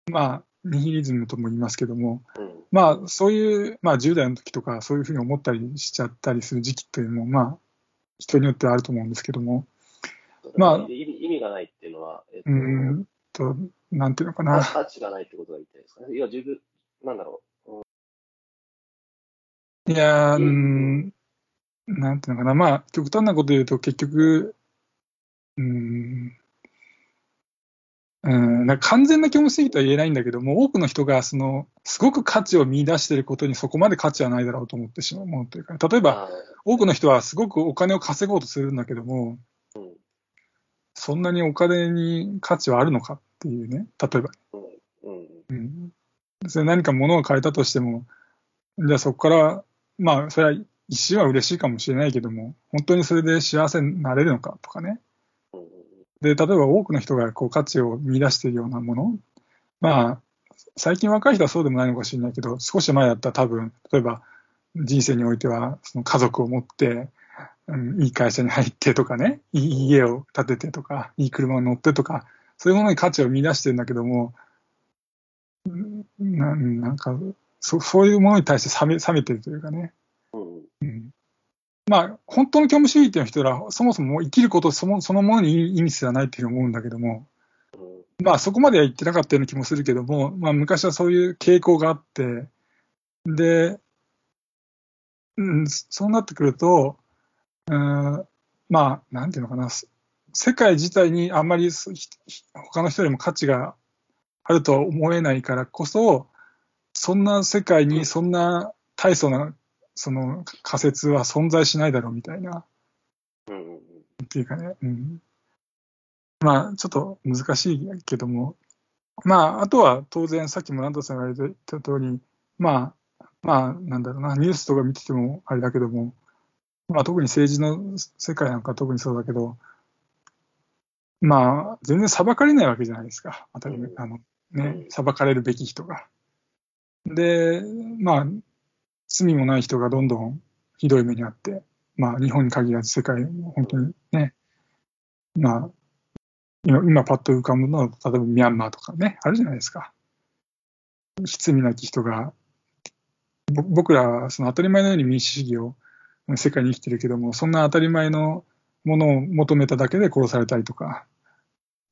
うん、まあ、ニヒリズムとも言いますけども、うん、まあ、そういう、まあ、10代の時とか、そういうふうに思ったりしちゃったりする時期というのも、まあ、人によってはあると思うんですけども、まあ、意味がないっていうのは、えっと、うんと、なんていうのかな。価値がないってことが言いたいですかね。いや、自分、なんだろう。うん、いやうん、なんていうのかな。まあ、極端なこと言うと、結局、うん、うん、なんか完全な虚無主義とは言えないんだけども、多くの人がそのすごく価値を見出していることにそこまで価値はないだろうと思ってしまうものというか、例えば、多くの人はすごくお金を稼ごうとするんだけども、うん、そんなにお金に価値はあるのかっていうね、例えば。うん。うん、それ何か物を買えたとしても、じゃあそこから、まあ、それは一瞬は嬉しいかもしれないけども、本当にそれで幸せになれるのかとかね。で、例えば多くの人がこう価値を見出しているようなもの、まあ、最近若い人はそうでもないのかもしれないけど、少し前だったら多分、例えば人生においては、その家族を持って、うん、いい会社に入ってとかね、いい家を建ててとか、いい車を乗ってとか、そういうものに価値を見出してるんだけども、ななんかそ、そういうものに対して冷め冷めてるというかね。うん、まあ、本当の虚無主義っていう人は、そもそも生きることそのそのものに意味すらないっていう思うんだけども、まあ、そこまでは言ってなかったような気もするけども、まあ、昔はそういう傾向があって、で、うん、そうなってくると、うん、まあ、なんていうのかな、世界自体にあんまり他の人よりも価値があるとは思えないからこそ、そんな世界にそんな大層なその仮説は存在しないだろうみたいな、うん、っていうかね、うん、まあちょっと難しいけども、まああとは当然さっきもランドさんが言った通り、まあまあなんだろうな、ニュースとか見ててもあれだけども、まあ特に政治の世界なんか特にそうだけど、まあ全然裁かれないわけじゃないですか、当たり前、あのね、裁かれるべき人が。で、まあ、罪もない人がどんどんひどい目にあって、まあ、日本に限らず世界も本当にね、まあ、今、今パッと浮かぶのは、例えばミャンマーとかね、あるじゃないですか。罪なき人が、僕らはその当たり前のように民主主義を世界に生きてるけども、そんな当たり前のものを求めただけで殺されたりとか、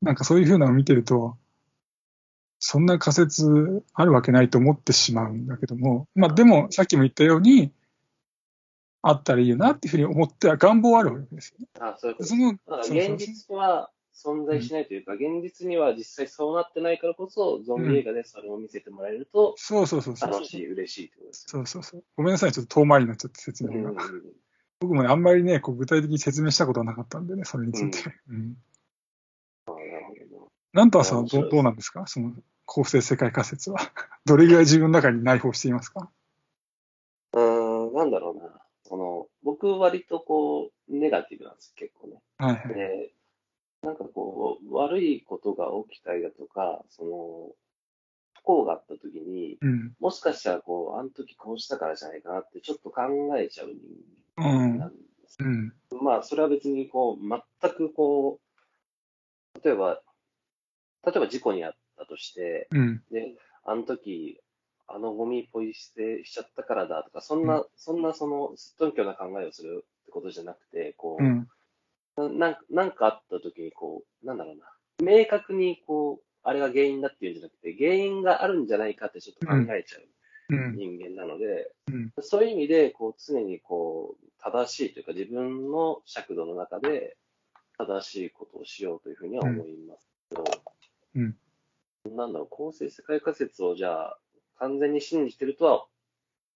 なんかそういうふうなのを見てると、そんな仮説あるわけないと思ってしまうんだけども、まあでもさっきも言ったように、あったらいいよなっていうふうに思っては願望はあるわけですよね。あそういうことその現実は存在しないというか、うん、現実には実際そうなってないからこそ、ゾンビ映画でそれを見せてもらえると、そうそうそうそう。楽しい、嬉しいってことです、そうそうそう。ごめんなさい、ちょっと遠回りになっちゃって説明が。うん、僕もね、あんまりね、こう具体的に説明したことはなかったんでね、それについて。うん。うん、ほど。なんとはさんどどうなんですか？その構成世界仮説は。[laughs] どれぐらい自分の中に内包していますか？うーん、なんだろうな。その、僕割とこう、ネガティブなんです、結構ね。はい、はい、で、なんかこう、悪いことが起きたりだとか、その、不幸があった時に、うん、もしかしたらこう、あの時こうしたからじゃないかなってちょっと考えちゃう人間なんです。うん、まあ、それは別にこう、全くこう、例えば、例えば事故にあっったとして、うん、で、あの時、あのゴミポイ捨てしちゃったからだとか、そんな、うん、そんなその、すっとんきょうな考えをするってことじゃなくて、こう、うん、ななんかあった時に、こう、なんだろうな、明確にこう、あれが原因だっていうんじゃなくて、原因があるんじゃないかってちょっと考えちゃう人間なので、そういう意味で、こう、常にこう、正しいというか、自分の尺度の中で、正しいことをしようというふうには思いますうんなんだろう、構成世界仮説をじゃあ、完全に信じてるとは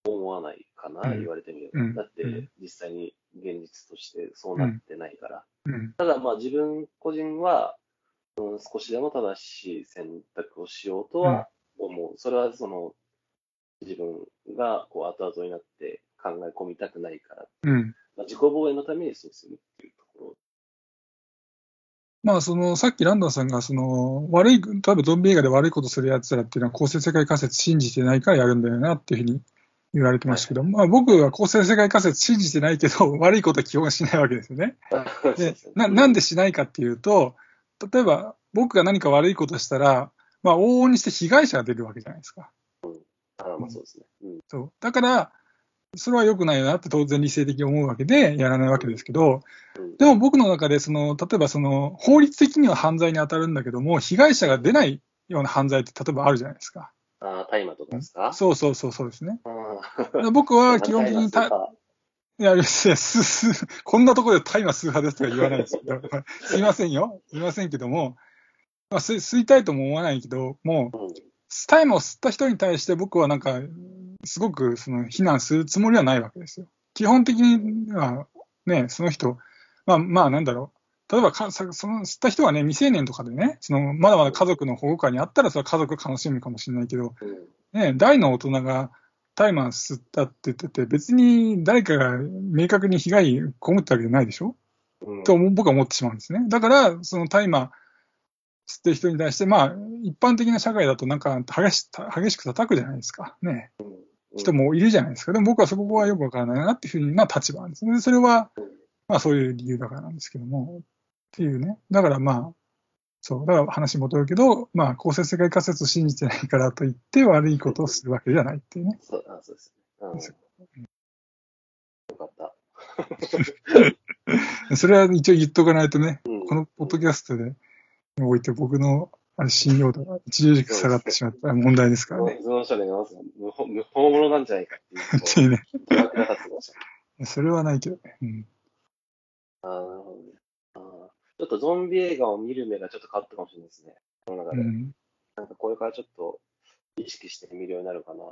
思わないかな、うん、言われてみれば。うん、だって、実際に現実としてそうなってないから。うん、ただ、まあ自分個人は、うん、少しでも正しい選択をしようとは思う。それはその、自分がこう後々になって考え込みたくないから。うんまあ、自己防衛のためにそうするっていう。まあ、その、さっきランドンさんが、その、悪い、例えばゾンビ映画で悪いことする奴らっていうのは、公正世界仮説信じてないからやるんだよなっていうふうに言われてましたけど、はい、まあ僕は公正世界仮説信じてないけど、[laughs] 悪いことは基本しないわけですよね。[laughs] でななんでしないかっていうと、例えば僕が何か悪いことしたら、まあ往々にして被害者が出るわけじゃないですか。うん、あまあそうですね。うん、そうだから、それは良くないよなって当然理性的に思うわけでやらないわけですけど、でも僕の中でその、例えばその法律的には犯罪に当たるんだけども、被害者が出ないような犯罪って例えばあるじゃないですか。ああ、大麻とかですか？そうそうそうそうですね。僕は [laughs] 基本的にた、いや、す、す、[laughs] こんなところで大麻数派ですとか言わないですけど、[laughs] すいませんよ。すいませんけども、まあ、吸吸いたいとも思わないけど、もう、大麻を吸った人に対して僕はなんか、すごくその非難するつもりはないわけですよ。基本的にはね、その人、まあまあなんだろう。例えばか、その吸った人はね、未成年とかでね、そのまだまだ家族の保護下にあったら、それは家族楽しむかもしれないけど、ね、大の大人が大麻吸ったって言ってて、別に誰かが明確に被害被ったわけじゃないでしょ、うん、と僕は思ってしまうんですね。だから、その大麻吸ってる人に対して、まあ、一般的な社会だとなんか激し激しく叩くじゃないですか。ね。うん人もいるじゃないですか。でも僕はそこはよくわからないなっていうふうな立場なんですね。それは、まあそういう理由だからなんですけども、っていうね。だからまあ、そう、だから話戻るけど、まあ公正世界仮説を信じてないからといって悪いことをするわけじゃないっていうね。そうあそうですね。うん、よかった。[laughs] それは一応言っとかないとね、うん、このポッドキャストでおいて僕のあれ信用度が著しく下がってしまった問題ですからね。その人でまず無本物なんじゃないかっていう。ってね。それはないけどね。うん。ああ、なるほどね。あちょっとゾンビ映画を見る目がちょっと変わったかもしれないですね。この中で。うん、なんかこれからちょっと意識して見るようになるかな。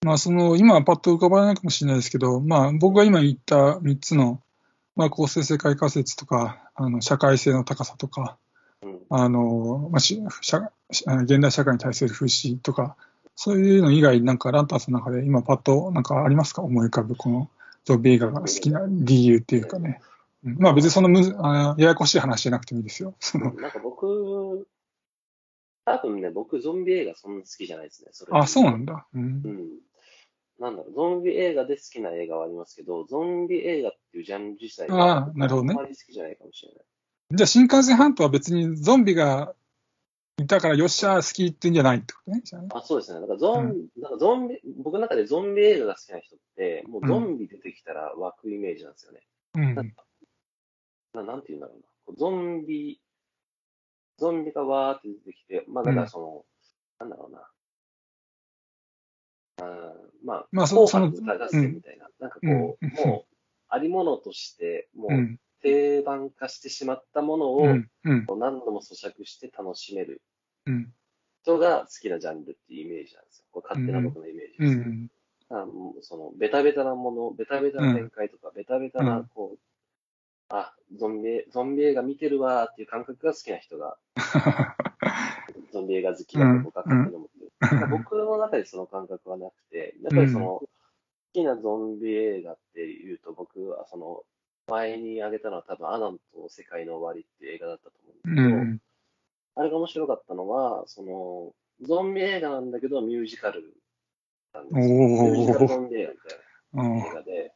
まあ、その、今はパッと浮かばないかもしれないですけど、まあ、僕が今言った3つの、まあ、構成世界仮説とか、あの、社会性の高さとか、あの、まあ、し社現代社会に対する風刺とか、そういうの以外になんかランタンさんの中で今パッとなんかありますか思い浮かぶこのゾンビ映画が好きな理由っていうかね。まあ別にそのむあややこしい話じゃなくてもいいですよ。[laughs] そのなんか僕、多分ね、僕ゾンビ映画そんな好きじゃないですね。それあ、そうなんだ。うん。うん、なんだろう、ゾンビ映画で好きな映画はありますけど、ゾンビ映画っていうジャンル自体はあなるほどね。あんまり好きじゃないかもしれない。じゃあ新幹線半島は別にゾンビがいたからよっしゃ好きってんじゃないってことね。あそうですね。だからゾン、うん、なんかゾンビ、僕の中でゾンビ映画が好きな人って、もうゾンビ出てきたら湧くイメージなんですよね。うん。ななんて言うんだろうな。ゾンビ、ゾンビがわーって出てきて、まあだからその、うん、なんだろうな。あまあ、まあ、その、歌合戦みたいな、うん、なんかこう、もう、ありものとして、もう、定番化してしまったものを、何度も咀嚼して楽しめる。人が好きなジャンルっていうイメージなんですよ。これ勝手な僕のイメージです、ね。うんあそのベタベタなもの、ベタベタな展開とか、ベタベタな、こう、あ、ゾンビ、ゾンビ映画見てるわーっていう感覚が好きな人が、[laughs] ゾンビ映画好きだと僕は勝手に思ってる。僕の中でその感覚はなくて、やっぱりその、好きなゾンビ映画っていうと、僕はその、前に挙げたのは多分アナンと世界の終わりっていう映画だったと思うんですけど、うん、あれが面白かったのは、その、ゾンビ映画なんだけどミュージカルなんですよ。ミュージカルゾンビ映画みたいな映画で、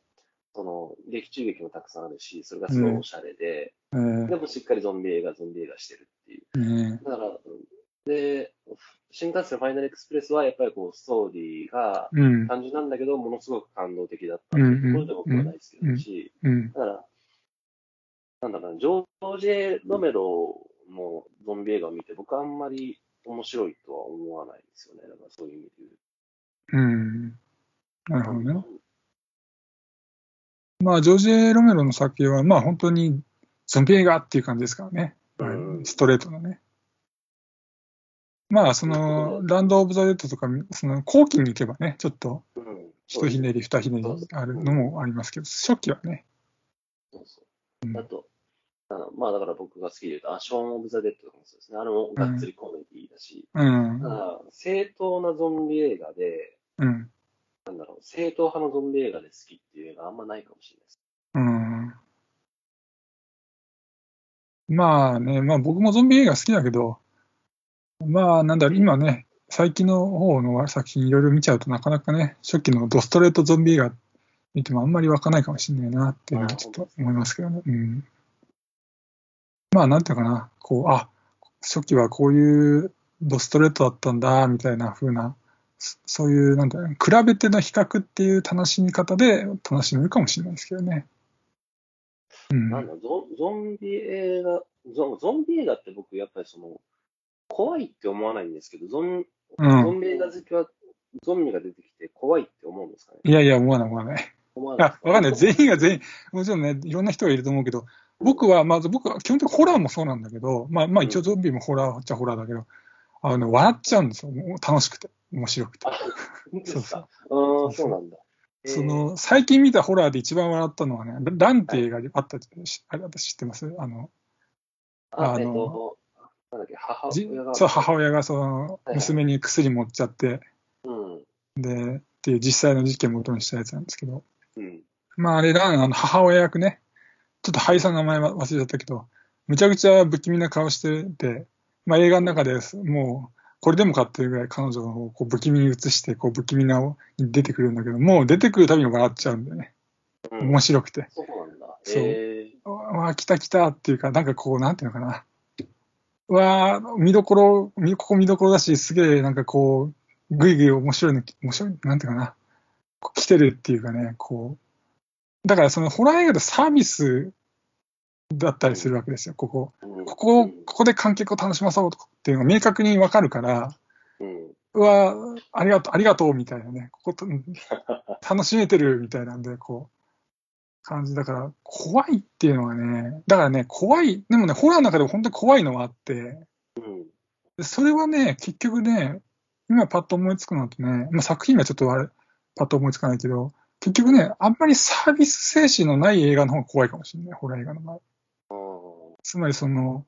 その、劇中劇もたくさんあるし、それがすごいおしゃれで、うん、でもしっかりゾンビ映画、ゾンビ映画してるっていう。うん、だから、で、新幹線ファイナルエクスプレスはやっぱりこう、ストーリーが単純なんだけど、ものすごく感動的だったところで僕は大好きだし、だから、なんだろうな、ジョージ・エ・ロメロのゾンビ映画を見て、僕はあんまり面白いとは思わないですよね。だからそういう意味で言う。うん。なるほどね。まあ、ジョージ・エ・ロメロの作品は、まあ本当にゾンビ映画っていう感じですからね。うん、ストレートのね。まあ、その、ランド・オブ・ザ・デッドとか、その後期に行けばね、ちょっと、一ひねり、二ひねりあるのもありますけど、初期はね。そうそう。あと、あのまあだから僕が好きで言うと、アショーン・オブ・ザ・デッドとかもそうですね。あれもがっつりコメディだし、うん。正当なゾンビ映画で、うん。なんだろう、正統派のゾンビ映画で好きっていう映画あんまないかもしれないです。うん。まあね、まあ僕もゾンビ映画好きだけど、まあなんだろう、今ね、最近の方の作品いろいろ見ちゃうとなかなかね、初期のドストレートゾンビ映画見てもあんまり湧かないかもしれないなっていうのはちょっと思いますけどね。うん。まあなんていうかな、こう、あ、初期はこういうドストレートだったんだ、みたいな風な、そういう、なんだろう、比べての比較っていう楽しみ方で楽しめるかもしれないですけどね。うん、なんだゾ、ゾンビ映画ゾ、ゾンビ映画って僕、やっぱりその、怖いって思わないんですけど、ゾン,、ゾンビ映画好きは、ゾンビが出てきて怖いって思うんですかね？いやいや、思わない、思わない。思わない。わかんない。全員が全員、もちろんね、いろんな人がいると思うけど、僕は、まず僕は基本的にホラーもそうなんだけど、まあ、まあ一応ゾンビもホラーっちゃホラーだけど、あの、ね、笑っちゃうんですよ。楽しくて。面白くて。そうそう。ああ、そうなんだ。その、最近見たホラーで一番笑ったのはね、ランっていう映画あったじゃ、はい、私知ってます？あの、ああの、なんだっけ、母親が。そう、母親がその、娘に薬持っちゃって、はい、で、っていう実際の事件を元にしたやつなんですけど、うん、まああれ、ラン、あの、母親役ね、ちょっと俳優さんの名前忘れちゃったけど、むちゃくちゃ不気味な顔してて、まあ映画の中でもう、これでもかっていうぐらい彼女をこう不気味に映して、こう不気味なに出てくるんだけど、もう出てくるたびに笑っちゃうんだよね。うん、面白くて。そうなんだ。そう。えー、わあ、来た来たっていうか、なんかこう、なんていうのかな。わあ、見どころ、ここ見どころだし、すげえなんかこう、ぐいぐい面白いの、面白い、なんていうかな。来てるっていうかね、こう。だからそのホラー映画でサービスだったりするわけですよ、ここ。ここ、ここで観客を楽しまそうっていうのが明確にわかるから、うん、うわ、ありがとう、ありがとうみたいなね、ここ [laughs] 楽しめてるみたいなんで、こう、感じだから、怖いっていうのはね、だからね、怖い、でもね、ホラーの中でも本当に怖いのはあって、うん、それはね、結局ね、今パッと思いつくのってね、まあ、作品がちょっとあれ、パッと思いつかないけど、結局ね、あんまりサービス精神のない映画の方が怖いかもしれない、ホラー映画の場合。つまりその、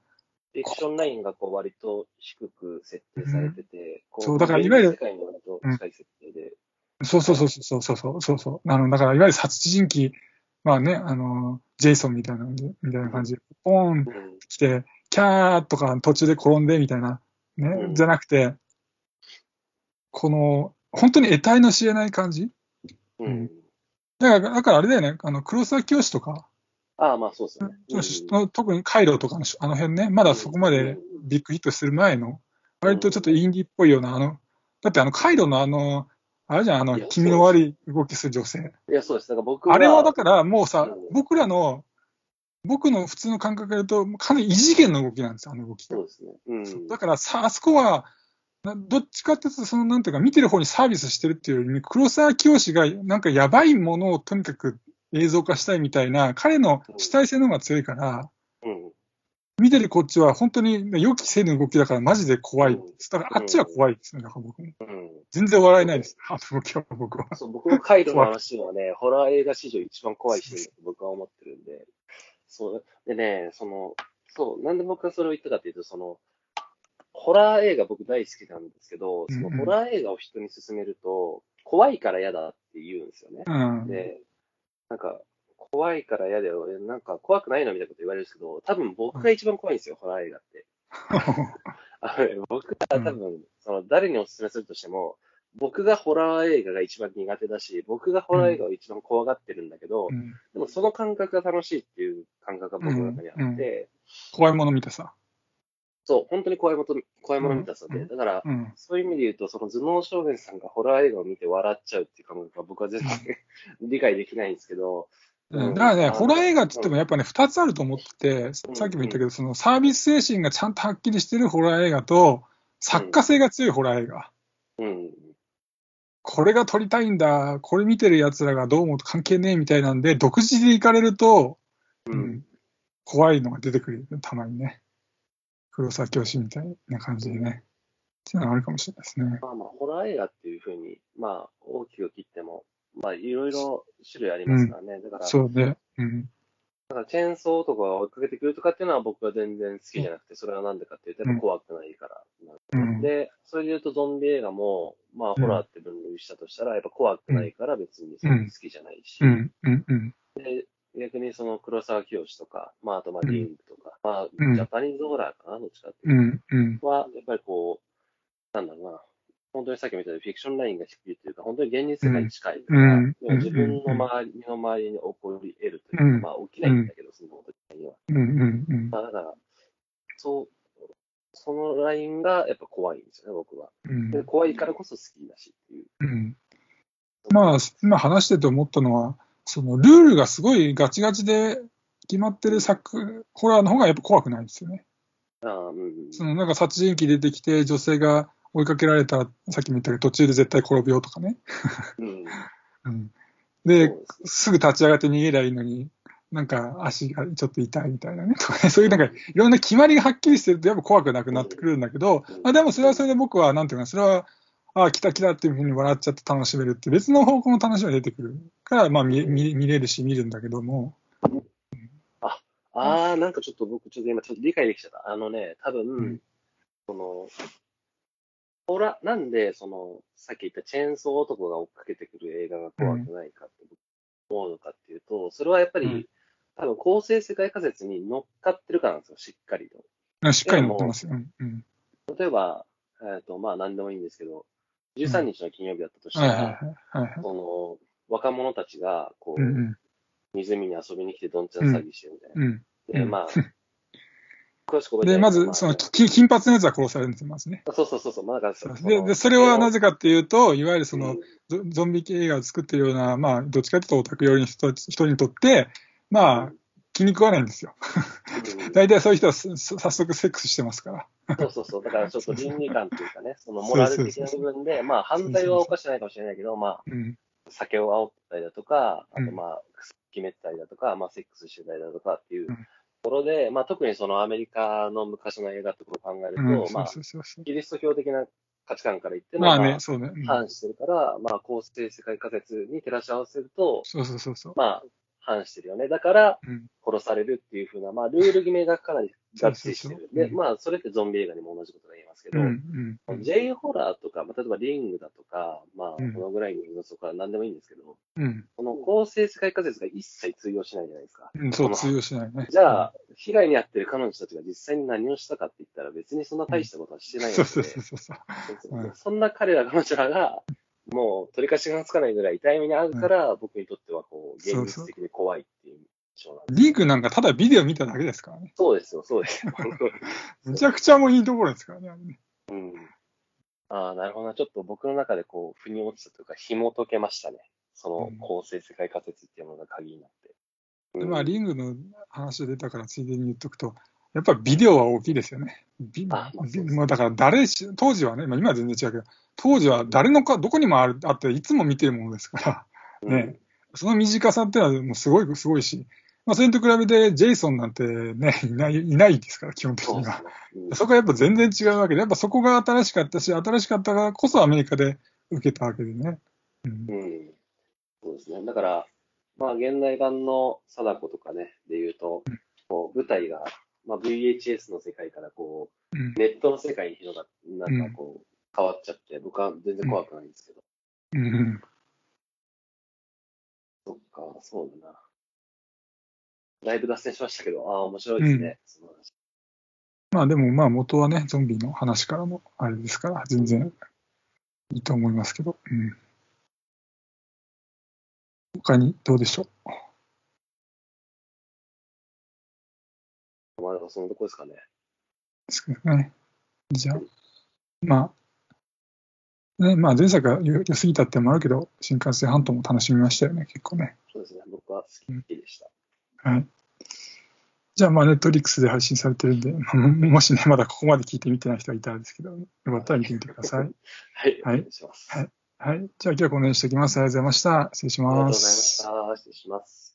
エクションラインがこう割と低く設定されてて、うん、そう、だからいわゆる、世界に割と近い設定で、うん、そうそうそうそうそうそうそうそう。あの、だからいわゆる殺人鬼、まあね、あの、ジェイソンみたいな、みたいな感じで、ポーン来て、キャーとか途中で転んでみたいな、ね、うん、じゃなくて、この、本当に得体の知れない感じ、うん、だから、だからあれだよね、あの、黒沢清とか、ああ、まあそうですね。うん、特に回路とかのあの辺ね、まだそこまでビッグヒットする前の、割とちょっとインディっぽいような、あの、だってあの回路のあの、あれじゃん、あの、気味の悪い動きする女性。いや、そうです。だから僕は。あれはだからもうさ、うん、僕らの、僕の普通の感覚で言うと、かなり異次元の動きなんですよ、あの動き。そうですね。うん、だからさ、あそこは、どっちかっていうと、その、なんていうか、見てる方にサービスしてるっていうより黒沢清が、なんかやばいものをとにかく映像化したいみたいな、彼の主体性の方が強いから、うん、見てるこっちは本当に予期せぬ動きだからマジで怖い。だからあっちは怖いですね、僕ん、全然笑えないです、あの動きは僕は。そう、僕もカイドの話はね、ホラー映画史上一番怖いシーンだと僕は思ってるんで。そう。でね、その、そう、なんで僕がそれを言ったかっていうと、その、ホラー映画僕大好きなんですけど、そのホラー映画を人に勧めると、怖いから嫌だって言うんですよね。うん、で、なんか、怖いから嫌だよ。なんか、怖くないのみたいなこと言われるんですけど、多分僕が一番怖いんですよ、ホラー映画って。[laughs] あの、ね、僕は多分、うん、その、誰にお勧めするとしても、僕がホラー映画が一番苦手だし、僕がホラー映画を一番怖がってるんだけど、うん、でもその感覚が楽しいっていう感覚が僕の中にあって、うん。うん、怖いもの見たさ。そう、本当に怖いもの怖いもの見たさで、だから、そういう意味で言うと、その頭脳少年さんがホラー映画を見て笑っちゃうっていう感覚は僕は全然 [laughs] 理解できないんですけど、だからね、ホラー映画って言ってもやっぱね、二つあると思ってて、さっきも言ったけど、そのサービス精神がちゃんとはっきりしてるホラー映画と、作家性が強いホラー映画。うん。これが撮りたいんだ、これ見てる奴らがどうも関係ねえみたいなんで、独自で行かれると、うん、怖いのが出てくるたまにね。黒沢教師みたいな感じでね。っていうのはあるかもしれないですね。まあまあ、ホラー映画っていうふうに、まあ、大きく切っても、まあ、いろいろ種類ありますからね。うん、だから、そうで、うん。だから、チェーンソーとか追いかけてくるとかっていうのは僕は全然好きじゃなくて、それはなんでかっていうと、やっぱ怖くないから、うん。で、それで言うとゾンビ映画も、まあ、ホラーって分類したとしたら、やっぱ怖くないから別に好きじゃないし。うん。うん。うん。で、逆にその黒沢清とか、まあ、あとまあ、リングとか、まあ、ジャパニーズホラーかな、どっちかっていうと。は、やっぱりこう、なんだろうな、本当にさっきみたいにフィクションラインが低いというか、本当に現実世界に近いうん、自分の周り、身の回りに起こり得るというか、うん、まあ起きないん。だけど、その時には。まあだから、そう、そのラインがやっぱ怖いん。ですよね、僕は。で怖いからこそ好きだしっていう。まあ、今話してて思ったのは、そのルールがすごいガチガチで決まってる作、ホラーの方がやっぱ怖くないですよね。あうん、そのなん。か殺人鬼出てきて、女性が追いかけられたら、さっきも言ったけど、途中で絶対転ぶよとかね。うん、うん、で、すぐ立ち上がって逃げりゃいいのに、なんか足がちょっと痛いみたいなね、とかね、そういうなんかいろんな決まりがはっきりしてるとやっぱ怖くなくなってくるんだけど、まあでもそれはそれで僕はなんていうか、それはああ、来た来たっていうふうに笑っちゃって楽しめるって別の方向の楽しみが出てくるから、まあ見見見れるし見るんだけども。あ、ああ、なんかちょっと僕ちょっと今ちょっと理解できちゃった。あのね、多分、うん、その、ほら、なんで、その、さっき言ったチェーンソー男が追っかけてくる映画が怖くないかって思うのかっていうと、それはやっぱり、うん、多分構成世界仮説に乗っかってるからなんですよ、しっかりと。しっかり乗ってます。よ。うん、例えば、えっ、ー、と、まあ何でもいいんですけど、13日の金曜日だったとしたら、その、若者たちが、こう、うんうん、湖に遊びに来てどんちゃん詐欺してるみたいな。うん。うん、で、まあ、詳しく覚えてで、まず、その、金髪のやつは殺されるんですよ、まずね。そうそうそうそう、まあ、だからで、で、それはなぜかっていうと、いわゆるその、うん、ゾンビ映画を作ってるような、まあ、どっちかというとオタク寄りの人人にとって、まあ、気に食わないんですよ。[laughs] 大体そういう人は早速セックスしてますから。そうそうそう。だからちょっと倫理観というかね、[laughs] そのモラル的な部分で、まあ犯罪は犯してないかもしれないけど、まあ、酒を煽ったりだとか、あとまあ、決めたりだとか、まあセックスしてたりだとかっていうところで、まあ特にそのアメリカの昔の映画ってことを考えると、まあ、キリスト教的な価値観から言っても、まあね、そうね。反してるから、まあ、公正世界仮説に照らし合わせると、そうそうそうそう。まあ、反してるよね。だから、殺されるっていうふうな、まあ、ルール決めがかなり合致してる。で、まあ、それってゾンビ映画にも同じことが言えますけど、うんうん、J ホラーとか、まあ、例えばリングだとか、まあ、このぐらいの要素から何でもいいんですけど、うん、この公正世界仮説が一切通用しないじゃないですか。うん、そう、通用しないね。じゃあ、被害に遭ってる彼女たちが実際に何をしたかって言ったら別にそんな大したことはしてないので、そうそうそうそう。そんな彼ら彼女らが、もう取り返しがつかないぐらい痛い目に遭うから、僕にとってはこう、現実的に怖いっていう印象なんです。リークなんかただビデオ見ただけですからね。そうですよ、そうですよ。[laughs] めちゃくちゃもういいところですからね、あれね。うん。ああ、なるほどな。ちょっと僕の中でこう、腑に落ちたというか、紐解けましたね。その構成世界仮説っていうのが鍵になって。うん、でまあ、リングの話が出たからついでに言っとくと、やっぱりビデオは大きいですよね。ビまあ、だから誰し、当時はね、まあ、今は全然違うけど、当時は誰のか、どこにもあるあって、いつも見てるものですから、ね、うん、その短さっていうのはもうすごい、すごいし、まあ、それと比べて、ジェイソンなんてね、いない、いないですから、基本的には。そ,、そこはやっぱ全然違うわけで、やっぱそこが新しかったし、新しかったからこそアメリカで受けたわけでね。うん。うん、そうですね。だから、まあ、現代版の貞子とかね、で言うと、こう舞台がまあ、VHS の世界からこう、うん、ネットの世界に広がって、なんかこう、変わっちゃって、僕は全然怖くないんですけど。うん。そっか、そうだな。だいぶ脱線しましたけど、ああ、面白いですね、その話。まあでも、まあ元はね、ゾンビの話からのあれですから、全然いいと思いますけど。うん。他にどうでしょう？まあ、そのとこですかね。ですかね。じゃあ、まあ、ね、まあ前作が良すぎたってもあるけど、新幹線半島も楽しみましたよね、結構ね。そうですね、僕は好きでした。うん、はい。じゃあ、まあ、ネットリックスで配信されてるんで、[laughs] もしね、まだここまで聞いてみてない人がいたらですけど、よかったら見てみてください。はい、[laughs] はい、お願いします。はい。はい。じゃあ、今日はこの辺にしておきます。ありがとうございました。失礼します。ありがとうございました。失礼します。